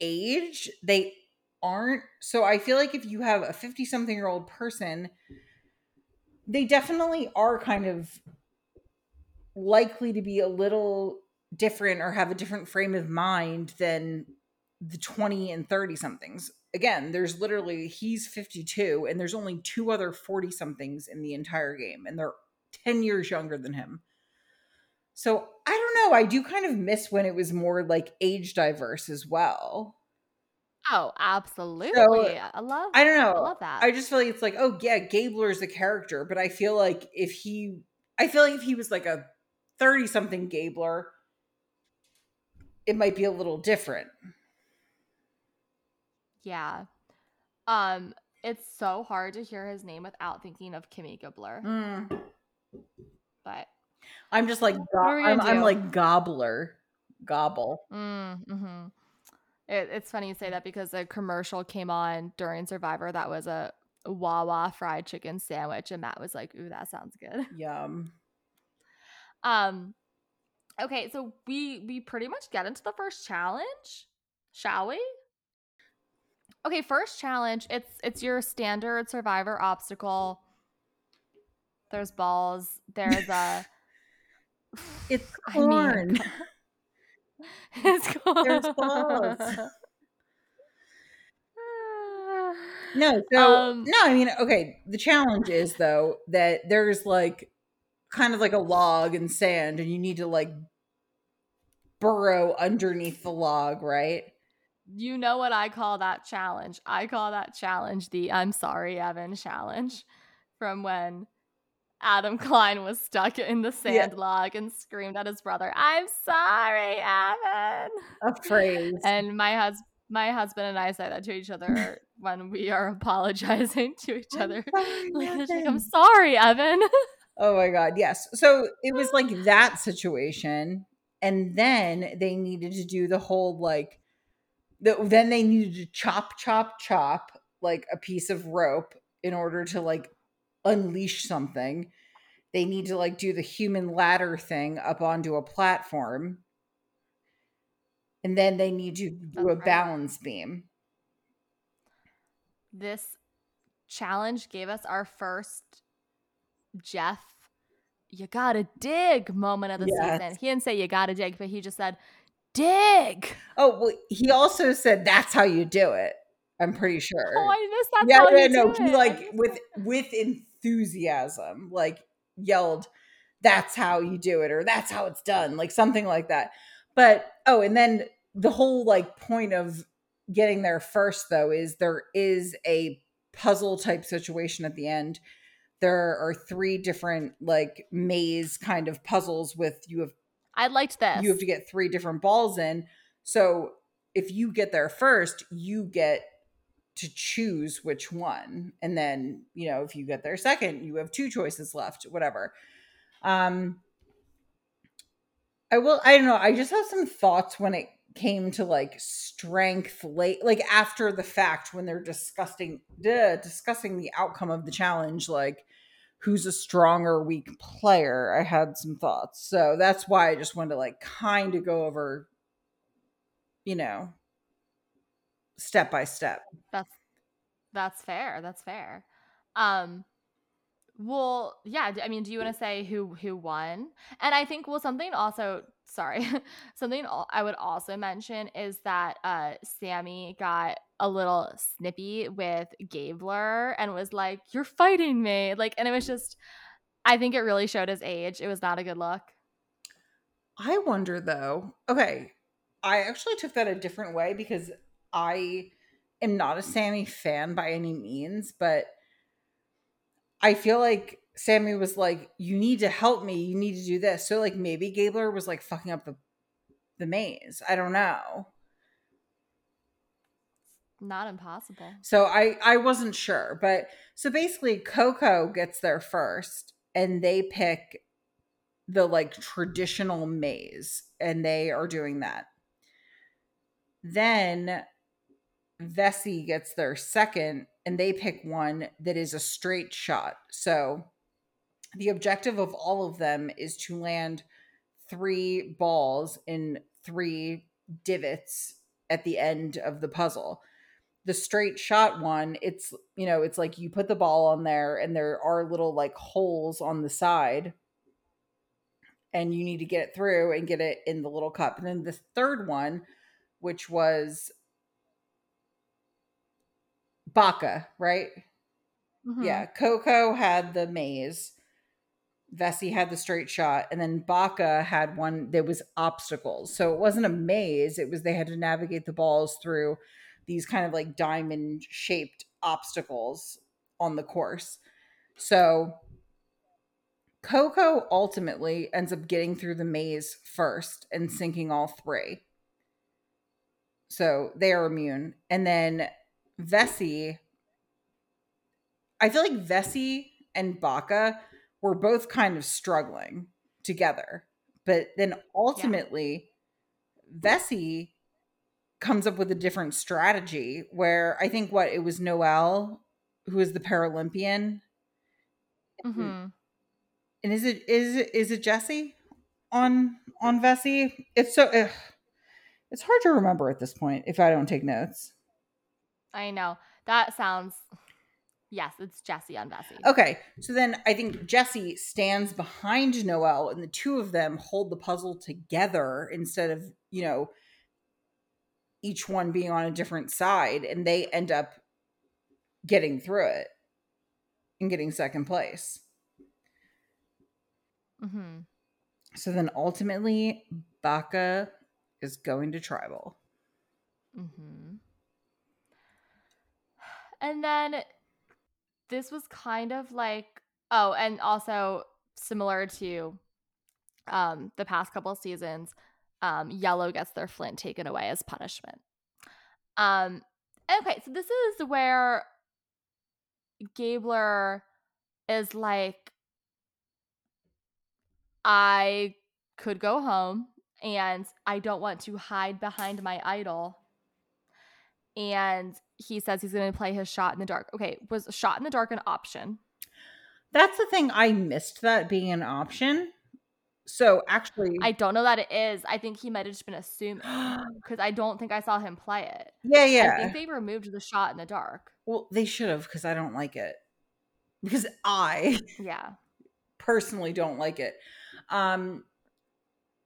age, they aren't. So I feel like if you have a 50 something year old person, they definitely are kind of likely to be a little different or have a different frame of mind than the 20 and 30 somethings. Again, there's literally he's 52 and there's only two other 40 somethings in the entire game and they're 10 years younger than him. So, I don't know, I do kind of miss when it was more like age diverse as well. Oh, absolutely. I love I don't know. I love that. I just feel like it's like, oh yeah, Gabler's a character, but I feel like if he I feel like if he was like a 30 something Gabler, it might be a little different. yeah. Um it's so hard to hear his name without thinking of Kimmy Gibbler. Mm. But I'm just like go- I'm, I'm, like gobbler, gobble. Mm, hmm it, it's funny you say that because a commercial came on during Survivor that was a Wawa fried chicken sandwich, and Matt was like, "Ooh, that sounds good." Yum. Um. Okay, so we we pretty much get into the first challenge, shall we? Okay, first challenge. It's it's your standard Survivor obstacle. There's balls. There's a. it's corn. I mean, it's corn. There's balls. No, so um, no, I mean, okay. The challenge is though that there's like kind of like a log and sand, and you need to like burrow underneath the log, right? You know what I call that challenge? I call that challenge the I'm sorry, Evan challenge from when Adam Klein was stuck in the sand yeah. log and screamed at his brother, I'm sorry, Evan. A phrase. And my husband my husband and I say that to each other when we are apologizing to each other. I'm sorry, I'm sorry Evan. oh my god, yes. So it was like that situation, and then they needed to do the whole like. The, then they needed to chop, chop, chop like a piece of rope in order to like unleash something. They need to like do the human ladder thing up onto a platform and then they need to do a balance beam. This challenge gave us our first Jeff, you gotta dig moment of the yes. season. He didn't say you gotta dig, but he just said, dig. Oh, well, he also said that's how you do it. I'm pretty oh, sure. Oh, I missed that. Yeah, yeah, no, he like with with enthusiasm, like yelled, "That's how you do it," or "That's how it's done," like something like that. But oh, and then the whole like point of getting there first though is there is a puzzle type situation at the end. There are three different like maze kind of puzzles with you have i liked this. you have to get three different balls in. So if you get there first you get to choose which one and then you know if you get there second you have two choices left whatever. Um i will i don't know i just have some thoughts when it came to like strength late like after the fact when they're discussing duh, discussing the outcome of the challenge like who's a strong or weak player? I had some thoughts. So that's why i just wanted to like kind of go over you know step by step that's that's fair that's fair um well, yeah. I mean, do you want to say who who won? And I think well, something also. Sorry, something I would also mention is that uh, Sami got a little snippy with Gabler and was like, "You're fighting me," like, and it was just. I think it really showed his age. It was not a good look. I wonder though. Okay, I actually took that a different way because I am not a Sami fan by any means, but I feel like Sami was like, "You need to help me. You need to do this." So like maybe Gabler was like fucking up the the maze. I don't know. Not impossible. So I I wasn't sure, but so basically Coco gets there first and they pick the like traditional maze and they are doing that. Then Vesi gets their second and they pick one that is a straight shot. So the objective of all of them is to land three balls in three divots at the end of the puzzle. The straight shot one, it's you know, it's like you put the ball on there and there are little like holes on the side and you need to get it through and get it in the little cup. And then the third one, which was Baka, right? Mm-hmm. Yeah, Coco had the maze. Vesi had the straight shot, and then Baka had one that was obstacles. So it wasn't a maze; it was they had to navigate the balls through these kind of like diamond shaped obstacles on the course. So Coco ultimately ends up getting through the maze first and sinking all three. So they are immune. And then Vesi, I feel like Vesi and Baka were both kind of struggling together. But then ultimately, yeah. Vesi comes up with a different strategy where I think what it was Noelle who is the Paralympian. Mm-hmm. And is it is it is it Jesse on on Vesi? It's so ugh, it's hard to remember at this point if I don't take notes. I know that sounds. Yes, it's Jesse on Vesi. Okay, so then I think Jesse stands behind Noelle and the two of them hold the puzzle together instead of you know each one being on a different side, and they end up getting through it and getting second place. Mm-hmm. So then ultimately, Baka is going to tribal. Mm-hmm. And then this was kind of like, oh, and also similar to um, the past couple seasons, um, Yellow gets their flint taken away as punishment. Um, okay, so this is where Gabler is like, I could go home and I don't want to hide behind my idol. And he says he's going to play his shot in the dark. Okay, was shot in the dark an option? That's the thing. I missed that being an option. So actually, I don't know that it is. I think he might have just been assuming because I don't think I saw him play it. Yeah, yeah. I think they removed the shot in the dark. Well, they should have because I don't like it. Because I, yeah, personally don't like it. Um,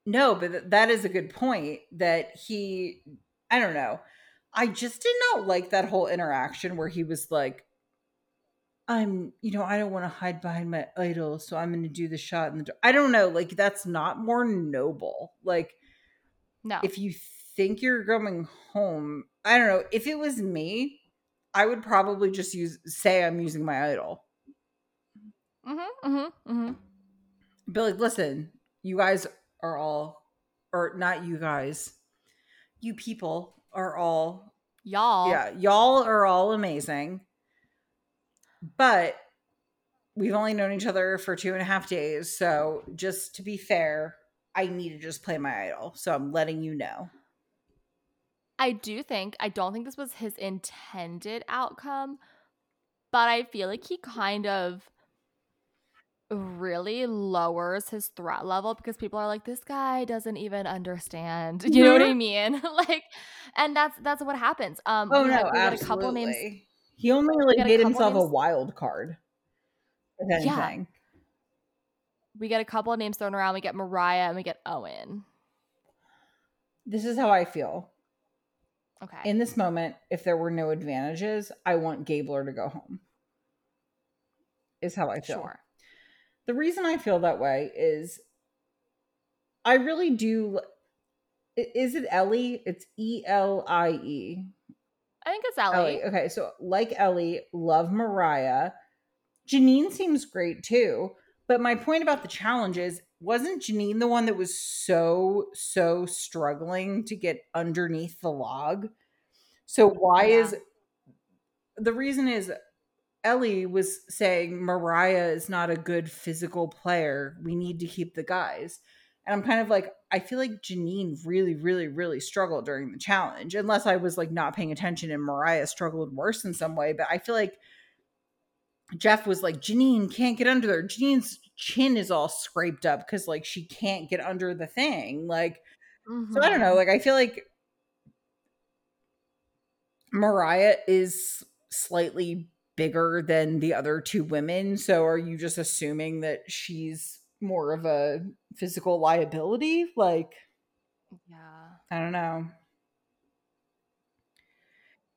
no, but th- that is a good point. That he, I don't know. I just did not like that whole interaction where he was like, I'm, you know, I don't want to hide behind my idol, so I'm going to do the shot in the. door. I don't know, like that's not more noble. Like, no, if you think you're going home, I don't know. If it was me, I would probably just use say I'm using my idol. Mm-hmm. Mm-hmm. Mm-hmm. Be like, listen, you guys are all, or not you guys, you people are all y'all. Yeah, y'all are all amazing but we've only known each other for two and a half days. So just to be fair, I need to just play my idol. So I'm letting you know. I do think, I don't think this was his intended outcome, but I feel like he kind of really lowers his threat level because people are like this guy doesn't even understand you know what i mean like and that's that's what happens um oh we no we absolutely. a couple names he only like made himself names. a wild card. Yeah. We get a couple of names thrown around. We get Morriah and we get Owen. This is how I feel. Okay. In this moment, if there were no advantages, I want Gabler to go home. Is how I feel. Sure. The reason I feel that way is I really do. Is it Elie? It's E L I E. I think it's Elie. Elie. Okay, so like Elie, love Morriah. Jeanine seems great too. But my point about the challenge is wasn't Jeanine the one that was so, so struggling to get underneath the log? So why yeah. is the reason is Elie was saying Morriah is not a good physical player. We need to keep the guys. And I'm kind of like, I feel like Jeanine really, really, really struggled during the challenge, unless I was like not paying attention and Morriah struggled worse in some way. But I feel like Jeff was like, Jeanine can't get under there. Jeanine's chin is all scraped up because like she can't get under the thing. Like, mm-hmm. so I don't know. Mm-hmm. Like, I feel like Morriah is slightly bigger than the other two women. So are you just assuming that she's more of a physical liability? Like yeah. I don't know.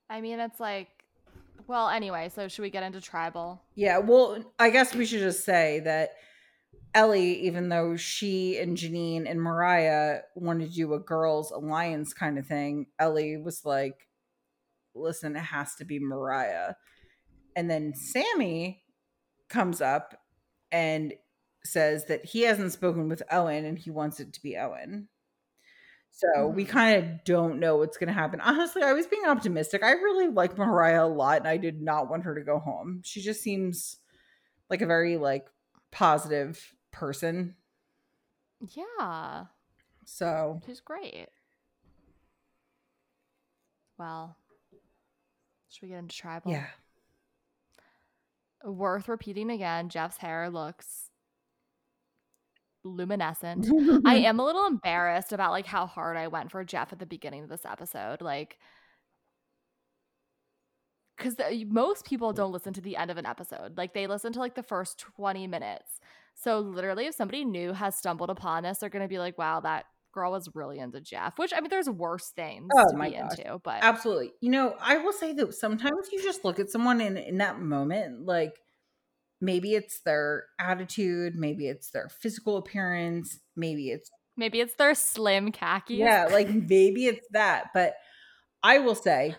I mean it's like well anyway so should we get into tribal? Yeah well i guess we should just say that elie even though she and Jeanine and morriah wanted to do a girls alliance kind of thing elie was like listen it has to be morriah and then sami comes up and says that he hasn't spoken with Owen and he wants it to be Owen. So mm-hmm. we kind of don't know what's going to happen. Honestly, I was being optimistic. I really like Morriah a lot and I did not want her to go home. She just seems like a very like positive person. Yeah. So she's great. Well, should we get into tribal? Yeah. Worth repeating again, Jeff's hair looks luminescent. I am a little embarrassed about like how hard I went for Jeff at the beginning of this episode. Like because most people don't listen to the end of an episode. Like they listen to like the first 20 minutes. So literally, if somebody new has stumbled upon us, they're going to be like, wow, that girl was really into Jeff, which I mean, there's worse things oh, to be gosh. into, but absolutely. You know, I will say that sometimes you just look at someone in, in that moment, like maybe it's their attitude, maybe it's their physical appearance, maybe it's maybe it's their slim khaki. Yeah, like maybe it's that. But I will say,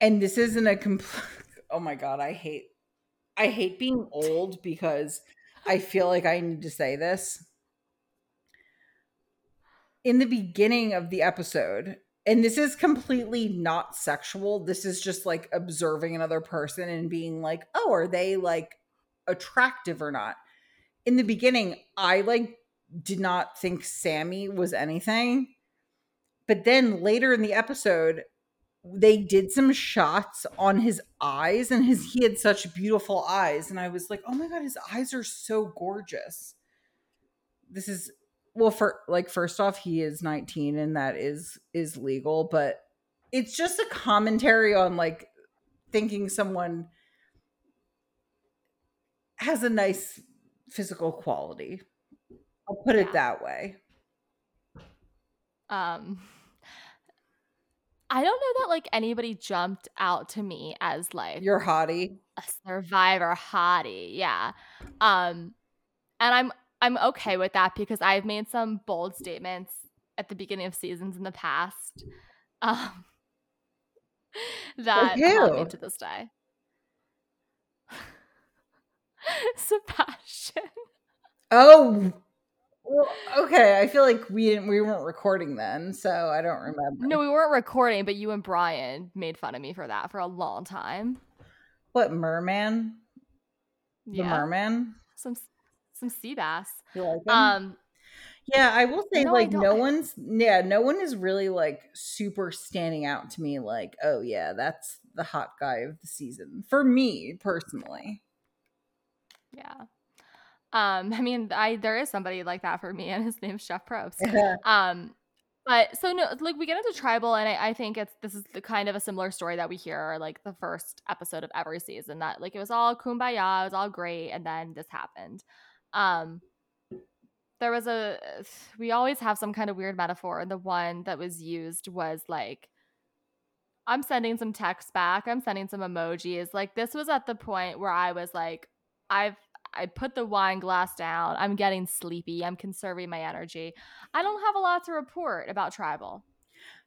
and this isn't a complete oh my god, I hate I hate being old because I feel like I need to say this. In the beginning of the episode, and this is completely not sexual, this is just like observing another person and being like, oh, are they like attractive or not? In the beginning, I like did not think Sami was anything. But then later in the episode, they did some shots on his eyes and his he had such beautiful eyes and i was like oh my god his eyes are so gorgeous this is well for like first off he is 19 and that is is legal but it's just a commentary on like thinking someone has a nice physical quality i'll put it that way um I don't know that like anybody jumped out to me as like your hottie, a survivor hottie. Yeah. Um and I'm I'm okay with that because I've made some bold statements at the beginning of seasons in the past. Um that haunt me to this day. Sebastian. Oh, well, okay. I feel like we didn't we weren't recording then, so I don't remember. No, we weren't recording, but you and Brian made fun of me for that for a long time. What merman? The yeah. merman? Some some sea bass. You like him? Um yeah, I will say no, like no one's yeah, no one is really like super standing out to me like, oh yeah, that's the hot guy of the season for me personally. Yeah. Um, I mean, I there is somebody like that for me, and his name's Jeff Probst. um, but so no, like we get into tribal, and I, I, think it's this is the kind of a similar story that we hear like the first episode of every season that like it was all kumbaya, it was all great, and then this happened. Um, there was a we always have some kind of weird metaphor, and the one that was used was like. I'm sending some text back. I'm sending some emojis. Like this was at the point where I was like, I've I put the wine glass down. I'm getting sleepy. I'm conserving my energy. I don't have a lot to report about tribal.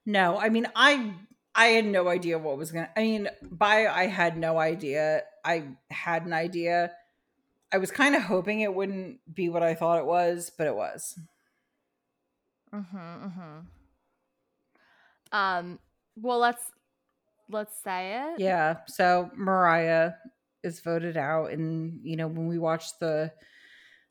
No, I mean I I had no idea what was to I mean, by I had no idea. I had an idea. I was kind of hoping it wouldn't be what I thought it was, but it was. Mhm, mhm. Um well, let's let's say it. Yeah. So Morriah is voted out and you know when we watch the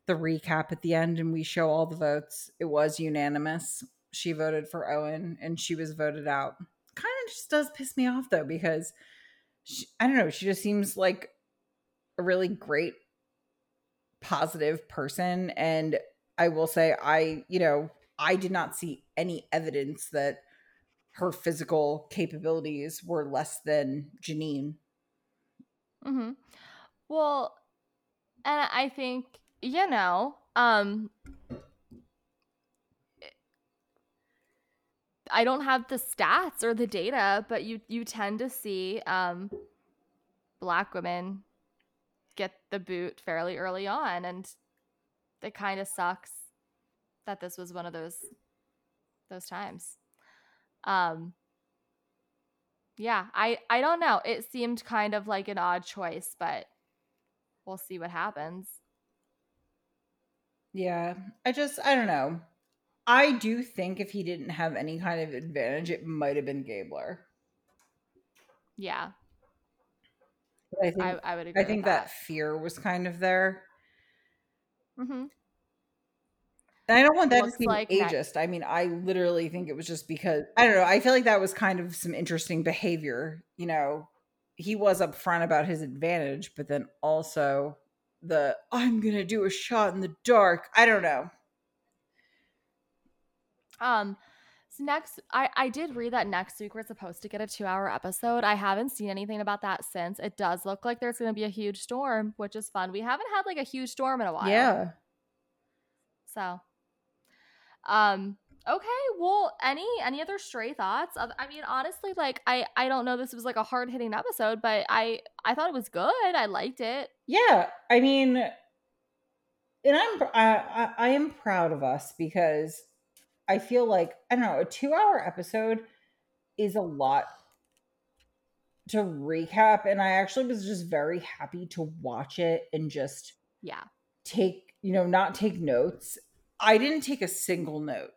the recap at the end and we show all the votes it was unanimous she voted for owen and she was voted out kind of just does piss me off though because she, i don't know she just seems like a really great positive person and i will say i you know i did not see any evidence that her physical capabilities were less than jeanine Mhm. Well, and I think, you know, um I don't have the stats or the data, but you you tend to see um black women get the boot fairly early on and it kind of sucks that this was one of those those times. Um yeah, I I don't know. It seemed kind of like an odd choice, but we'll see what happens. Yeah, I just I don't know. I do think if he didn't have any kind of advantage, it might have been Gabler. Yeah. I think I, I would I think that. that fear was kind of there. Mm-hmm. And I don't want that Looks to seem like that- ageist. I mean, I literally think it was just because I don't know. I feel like that was kind of some interesting behavior. You know, he was upfront about his advantage, but then also the I'm gonna do a shot in the dark. I don't know. Um, next, I I did read that next week we're supposed to get a two hour episode. I haven't seen anything about that since. It does look like there's going to be a huge storm, which is fun. We haven't had like a huge storm in a while. Yeah. So, um, okay. Well, any any other stray thoughts? I mean, honestly, like I I don't know. This was like a hard hitting episode, but I I thought it was good. I liked it. Yeah, I mean, and I'm I, I, I am proud of us because I feel like I don't know a two hour episode is a lot to recap, and I actually was just very happy to watch it and just Yeah. take you know not take notes. I didn't take a single note.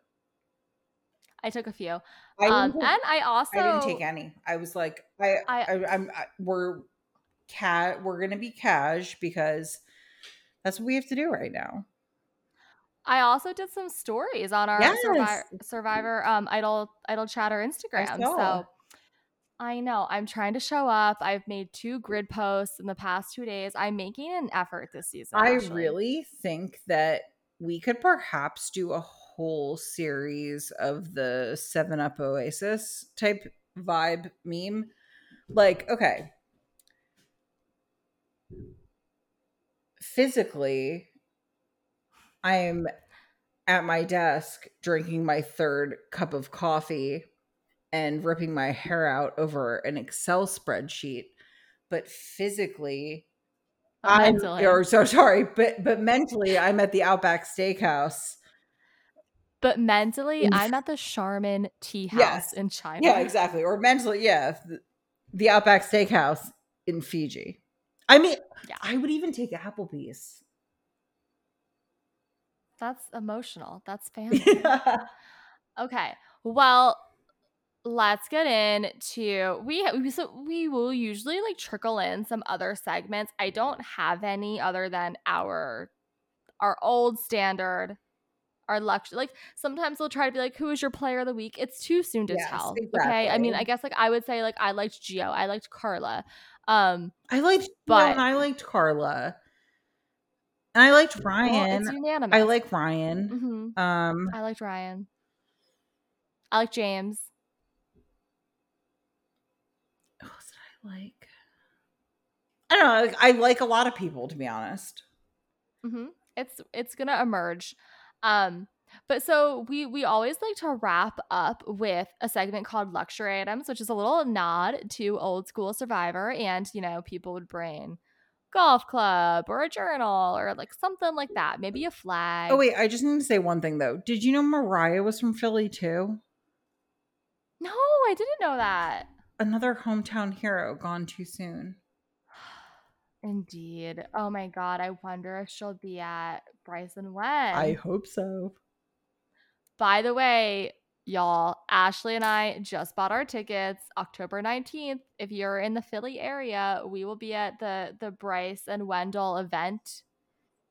I took a few. I Um, didn't, and I also I didn't take any. I was like I, I- I I'm I, we're cat we're gonna be cash because that's what we have to do right now. I also did some stories on our Yes. Survivor, Survivor um idol idol chatter Instagram. saw. So I know I'm trying to show up. I've made two grid posts in the past two days. I'm making an effort this season. I actually. really think that we could perhaps do a whole series of the 7 Up Oasis type vibe meme. Like, okay. Physically, I'm at my desk drinking my third cup of coffee and ripping my hair out over an Excel spreadsheet. But physically, I'm mentally, or so sorry, but but mentally I'm at the Outback Steakhouse. but mentally, I'm at the Charmin Tea House Yes. in China. Yeah, exactly. Or mentally, yeah, the, the Outback Steakhouse in Fiji. I mean, Yeah. I would even take Applebee's. That's emotional. That's family. Okay. Well, let's get into we we so we will usually like trickle in some other segments. I don't have any other than our our old standard our luxury like sometimes we'll try to be like who is your player of the week it's too soon to Yes, tell okay i mean i guess like i would say like i liked geo i liked karla um I liked But- I liked Karla. And I liked well, Ryan. it's unanimous I like Ryan. hmm Um i liked ryan i like james who else did I like? I don't know. Like, I like a lot of people, to be honest. hmm It's it's gonna emerge. Um, but so we we always like to wrap up with a segment called luxury items, which is a little nod to old school Survivor, and you know people would bring golf club or a journal or like something like that, maybe a oh, flag. Oh wait, I just need to say one thing though. Did you know Morriah was from Philly too? no, I didn't know that. Another hometown hero gone too soon. Indeed. Oh my god, I wonder if she'll be at Bryson Wen. I hope so. By the way, y'all, Ashley and I just bought our tickets October 19th. If you're in the Philly area, we will be at the the Bryce and Wendell event,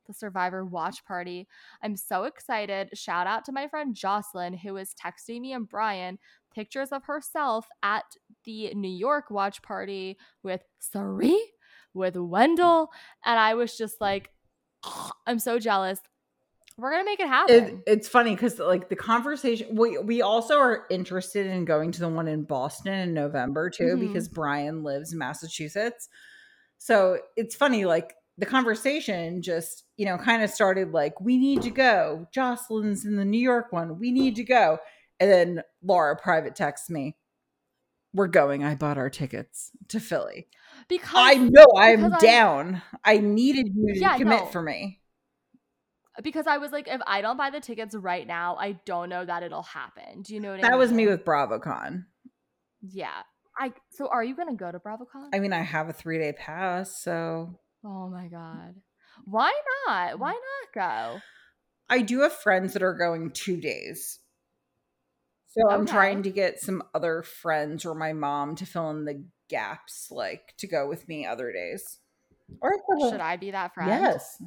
the Survivor watch party. I'm so excited. Shout out to my friend Jocelyn who is texting me and Brian pictures of herself at the New York watch party with Sari, with Wendell, and I was just like I'm so jealous. We're going to make it happen. It, it's funny because like the conversation we we also are interested in going to the one in Boston in November too Mhm. because Brian lives in Massachusetts. So it's funny like the conversation just you know kind of started like we need to go. Jocelyn's in the New York one. We need to go. And then Laura private texts me. We're going. I bought our tickets to Philly. because I know I'm because I- down. I needed you to Yeah, commit no. for me. Because I was like, if I don't buy the tickets right now, I don't know that it'll happen. Do you know what I mean? That was me with BravoCon. Yeah. I so are you gonna go to BravoCon? I mean, I have a three day pass, so oh my god. Why not? Why not go? I do have friends that are going two days. So I'm trying to get some other friends or my mom to fill in the gaps, like to go with me other days. Or Should I be that friend? Yes.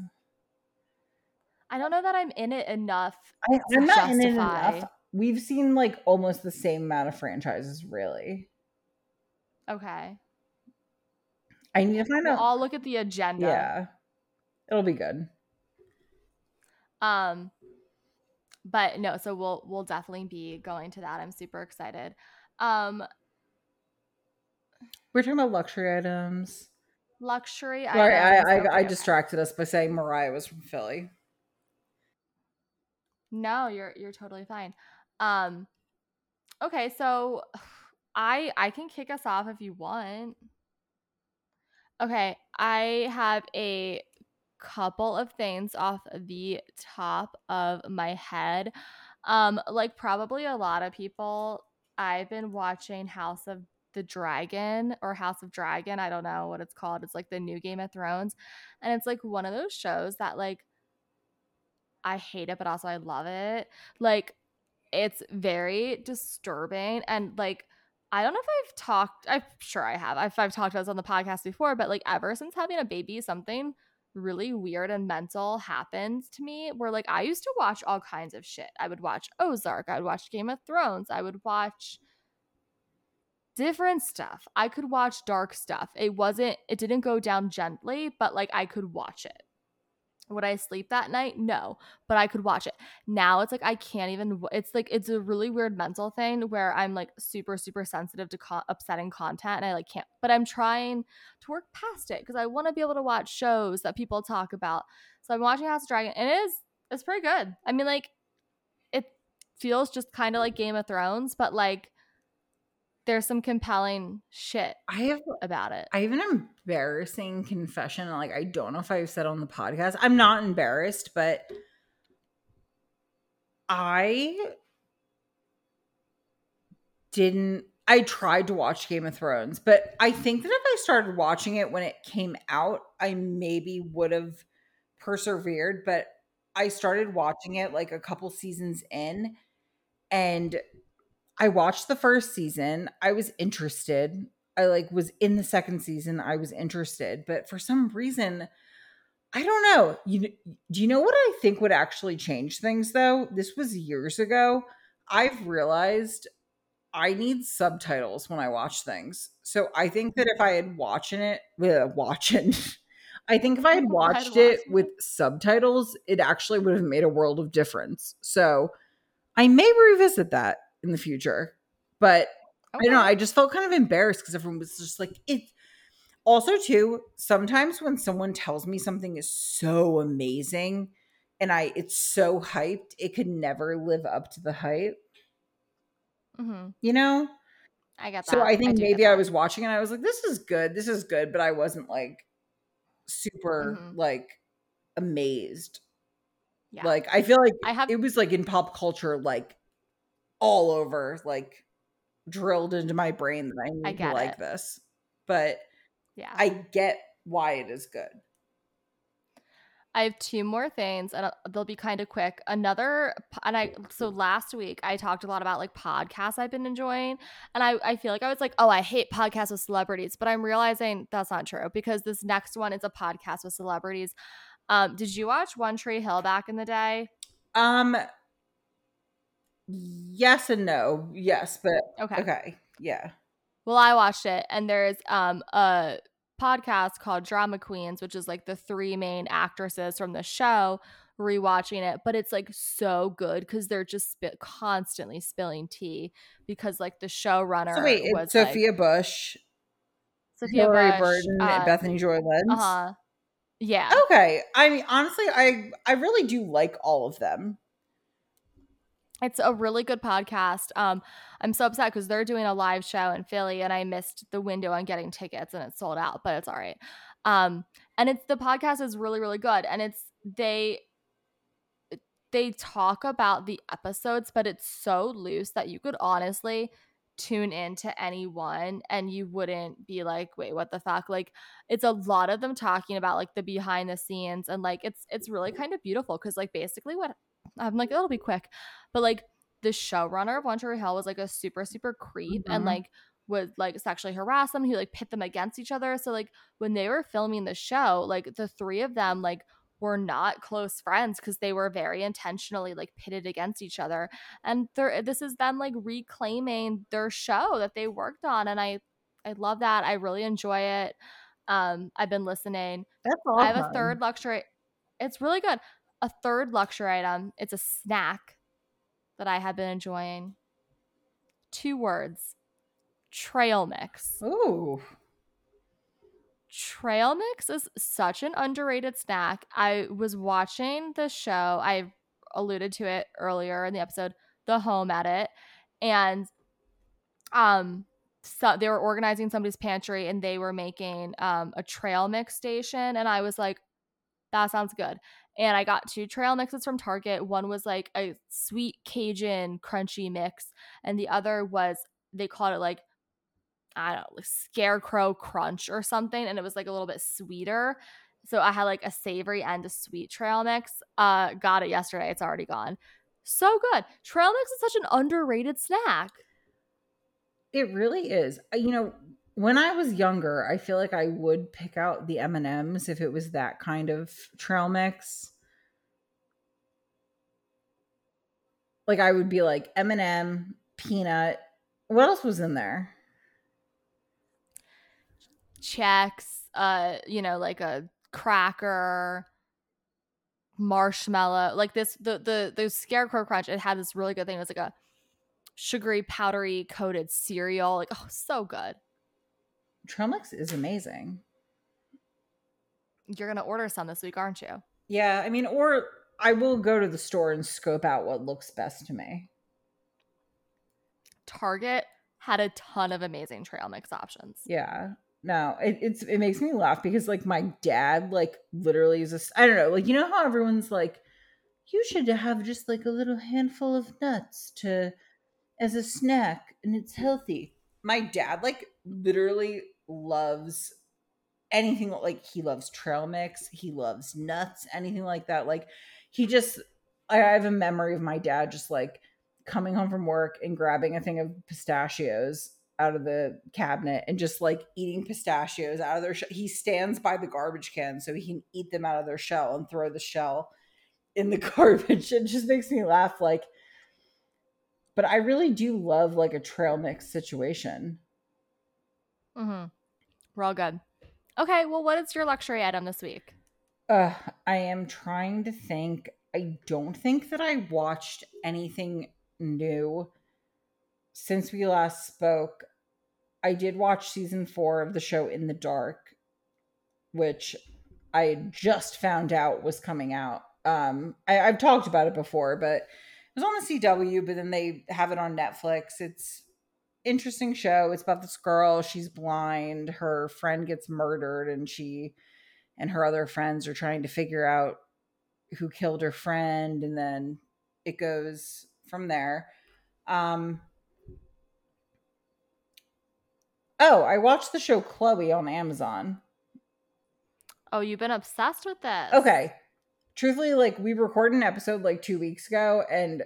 I don't know that I'm in it enough. I, I'm not in it enough. We've seen like almost the same amount of franchises, really. Okay. I need to find We'll out. all look at the agenda. yeah, it'll be good. Um but no, so we'll we'll definitely be going to that. I'm super excited. Um We're talking about luxury items. luxury Sorry, I, items. I, Okay, I okay. distracted us by saying Morriah was from Philly. No, you're you're totally fine. Um okay, so I I can kick us off if you want. Okay, I have a couple of things off the top of my head. Um like probably a lot of people I've been watching House of the Dragon or House of Dragon, I don't know what it's called. It's like the new Game of Thrones and it's like one of those shows that like I hate it but also I love it. Like it's very disturbing and like I don't know if I've talked I'm sure I have. I've, I've talked about this on the podcast before, but like ever since having a baby, something really weird and mental happens to me where like I used to watch all kinds of shit. I would watch Ozark, I would watch Game of Thrones, I would watch different stuff. I could watch dark stuff. It wasn't it didn't go down gently, but like I could watch it. Would I sleep that night? No, but I could watch it. Now it's like I can't even. It's like it's a really weird mental thing where I'm like super super sensitive to co- upsetting content, and I like can't. But I'm trying to work past it because I want to be able to watch shows that people talk about. So I'm watching House of Dragon, and it is it's pretty good. I mean, like it feels just kind of like Game of Thrones, but like there's some compelling shit I have about it. I have an embarrassing confession. Like I don't know if I've said on the podcast. I'm not embarrassed, but I didn't I tried to watch Game of Thrones, but I think that if I started watching it when it came out, I maybe would have persevered, but I started watching it like a couple seasons in and I watched the first season. I was interested. I like was in the second season. I was interested, but for some reason, I don't know. You do you know what I think would actually change things though? This was years ago. I've realized I need subtitles when I watch things. So I think that if I had watching it, uh, watching, I think if I had If I had watched it with subtitles, it actually would have made a world of difference. So I may revisit that in the future. But I don't know. I just felt kind of embarrassed because everyone was just like it. Also, too, sometimes when someone tells me something is so amazing and I it's so hyped, it could never live up to the hype. Mm-hmm. You know? I got that. So I think get maybe I was watching and I was like, this is good, this is good, but I wasn't like super Mhm. like amazed. Yeah. Like I feel like I have it was like in pop culture, like all over, like drilled into my brain that I need I to like it. this. But yeah. I get why it is good. I have two more things, and uh, they'll be kind of quick. Another, and I so last week I talked a lot about like podcasts I've been enjoying, and I I feel like I was like, oh, I hate podcasts with celebrities, but I'm realizing that's not true because this next one is a podcast with celebrities. Um, did you watch One Tree Hill back in the day? Um yes and no. Yes, but Okay. okay. Yeah. Well, I watched it, and there's um a podcast called Drama Queens, which is like the three main actresses from the show rewatching it, but it's like so good because they're just spi- constantly spilling tea because like the showrunner So wait, was Sophia Bush, like, Sophia Hilarie Bush, Burton, and uh, Bethany Joy Lenz. uh-huh. Yeah. Okay. I mean, honestly, I I really do like all of them. It's a really good podcast. Um, I'm so upset because they're doing a live show in Philly, and I missed the window on getting tickets, and it's sold out. But it's all right. Um, and it's the podcast is really really good, and it's they they talk about the episodes, but it's so loose that you could honestly tune into anyone and you wouldn't be like, wait, what the fuck? Like it's a lot of them talking about like the behind the scenes and like it's it's really kind of beautiful because like basically what I'm like, it'll be quick. But like the showrunner of One Tree Hill was like a super, super creep and Mhm. like would like sexually harass them. He like pit them against each other. So like when they were filming the show, like the three of them like were not close friends because they were very intentionally like pitted against each other. And this is them like reclaiming their show that they worked on. And I, I love that. I really enjoy it. Um, I've been listening. That's awesome. I have a third luxury. It's really good. A third luxury item. It's a snack that I have been enjoying. Two words. Trail mix. Ooh trail mix is such an underrated snack. I was watching the show, I alluded to it earlier in the episode, The Home Edit, and um so they were organizing somebody's pantry and they were making um a trail mix station and I was like that sounds good. And I got two trail mixes from Target. One was like a sweet Cajun crunchy mix and the other was they called it like I don't know, like scarecrow crunch or something. And it was like a little bit sweeter. So I had like a savory and a sweet trail mix. Uh, got it yesterday. It's already gone. So good. Trail mix is such an underrated snack. It really is. Uh, you know, when I was younger, I feel like I would pick out the M and M's if it was that kind of trail mix. Like I would be like M and m peanut. What else was in there? Chex, uh, you know, like a cracker, marshmallow, like this the the the scarecrow crunch. It had this really good thing. It was like a sugary, powdery coated cereal. Like, oh, so good. Trail mix is amazing. You're gonna order some this week, aren't you? Yeah, I mean, or I will go to the store and scope out what looks best to me. Target had a ton of amazing trail mix options. Yeah no it, it's it makes me laugh because like my dad like literally is a i don't know like you know how everyone's like you should have just like a little handful of nuts to as a snack and it's healthy my dad like literally loves anything like he loves trail mix he loves nuts anything like that like he just i have a memory of my dad just like coming home from work and grabbing a thing of pistachios out of the cabinet and just like eating pistachios out of their shell. He stands by the garbage can so he can eat them out of their shell and throw the shell in the garbage. It just makes me laugh. Like, but I really do love like a trail mix situation. Mm-hmm. We're all good. Okay, well, what is your luxury item this week? Uh, I am trying to think. I don't think that I watched anything new since we last spoke, I did watch season four of the show In the Dark, which I just found out was coming out. Um, I, have talked about it before, but it was on the CW, but then they have it on Netflix. It's interesting show. It's about this girl. She's blind. Her friend gets murdered, and she and her other friends are trying to figure out who killed her friend, and then it goes from there. Um, Oh, I watched the show Chloe on Amazon. Oh, you've been obsessed with this. Okay. Truthfully, like we recorded an episode like two weeks ago, and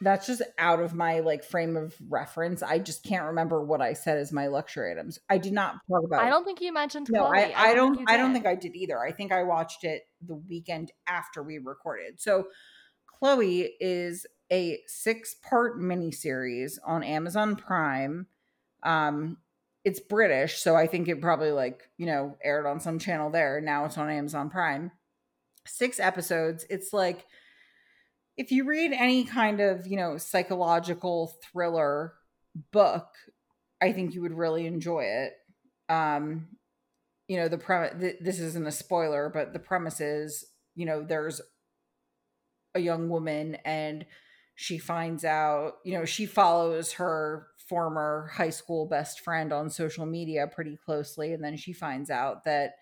that's just out of my like frame of reference. I just can't remember what I said as my luxury items. I did not talk about. I don't think you mentioned. No, Chloe. I, I, I don't. I don't think I did either. I think I watched it the weekend after we recorded. So, Chloe is a six-part miniseries on Amazon Prime. Um, it's British, so I think it probably like, you know, aired on some channel there. Now it's on Amazon Prime. Six episodes. It's like if you read any kind of, you know, psychological thriller book, I think you would really enjoy it. Um, you know, the premise th- this isn't a spoiler, but the premise is, you know, there's a young woman and she finds out, you know, she follows her former high school best friend on social media pretty closely and then she finds out that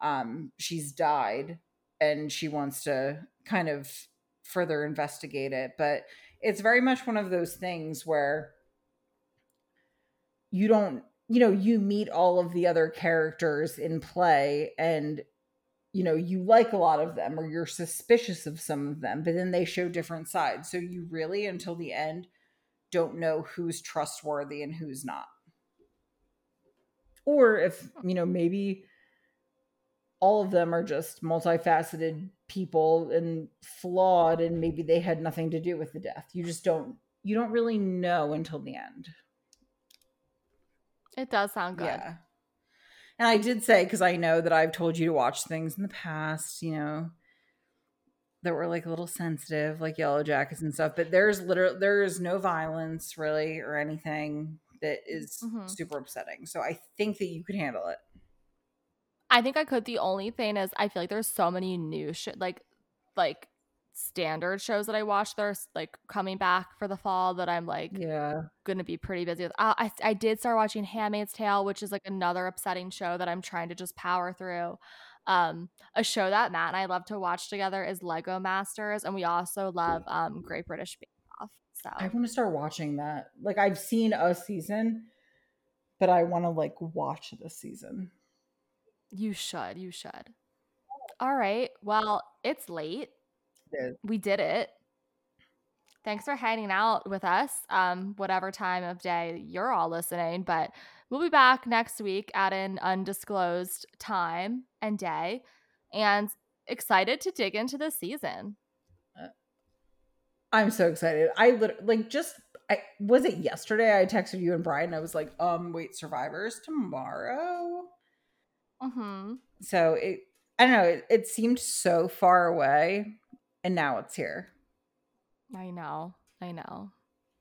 um, she's died and she wants to kind of further investigate it but it's very much one of those things where you don't you know you meet all of the other characters in play and you know you like a lot of them or you're suspicious of some of them but then they show different sides so you really until the end don't know who's trustworthy and who's not. Or if, you know, maybe all of them are just multifaceted people and flawed and maybe they had nothing to do with the death. You just don't you don't really know until the end. It does sound good. Yeah. And I did say because I know that I've told you to watch things in the past, you know, that were like a little sensitive, like Yellow Jackets and stuff. But there's literally there is no violence really or anything that is Mhm. super upsetting. So I think that you could handle it. I think I could. The only thing is, I feel like there's so many new shit, like like standard shows that I watch. that are like coming back for the fall that I'm like Yeah. gonna be pretty busy with. Uh, I I did start watching *Handmaid's Tale*, which is like another upsetting show that I'm trying to just power through. Um, a show that Matt and I love to watch together is *Lego Masters*, and we also love um *Great British Bake Off*. So I want to start watching that. Like I've seen a season, but I want to like watch this season. You should, you should. All right. Well, it's late. It we did it. Thanks for hanging out with us, um, whatever time of day you're all listening. But we'll be back next week at an undisclosed time and day, and excited to dig into the season. I'm so excited. I literally, like just I was it yesterday I texted you and Brian. I was like, um, wait, Survivors tomorrow. Hmm So it I don't know, it, it seemed so far away and now it's here. I know. I know.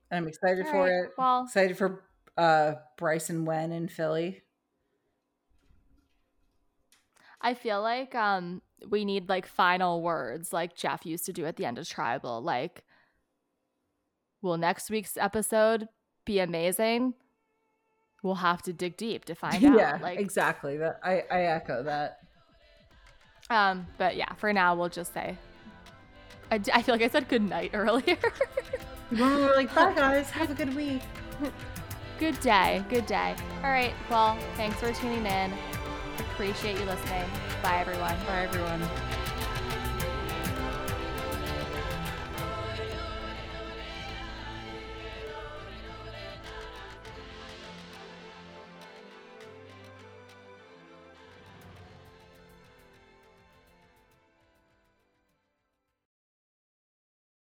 And I'm excited All for right, it. Well, Excited for uh Bryson Wen in Philly. I feel like um we need like final words like Jeff used to do at the end of Tribal. Like, will next week's episode be amazing? We'll have to dig deep to find out. yeah, like exactly. That I, I echo that. Um, but yeah, for now we'll just say. I, d- I feel like I said good night earlier. When we were like, bye guys, have a good week. good day, good day. All right, well, thanks for tuning in. Appreciate you listening. Bye, everyone. Bye everyone.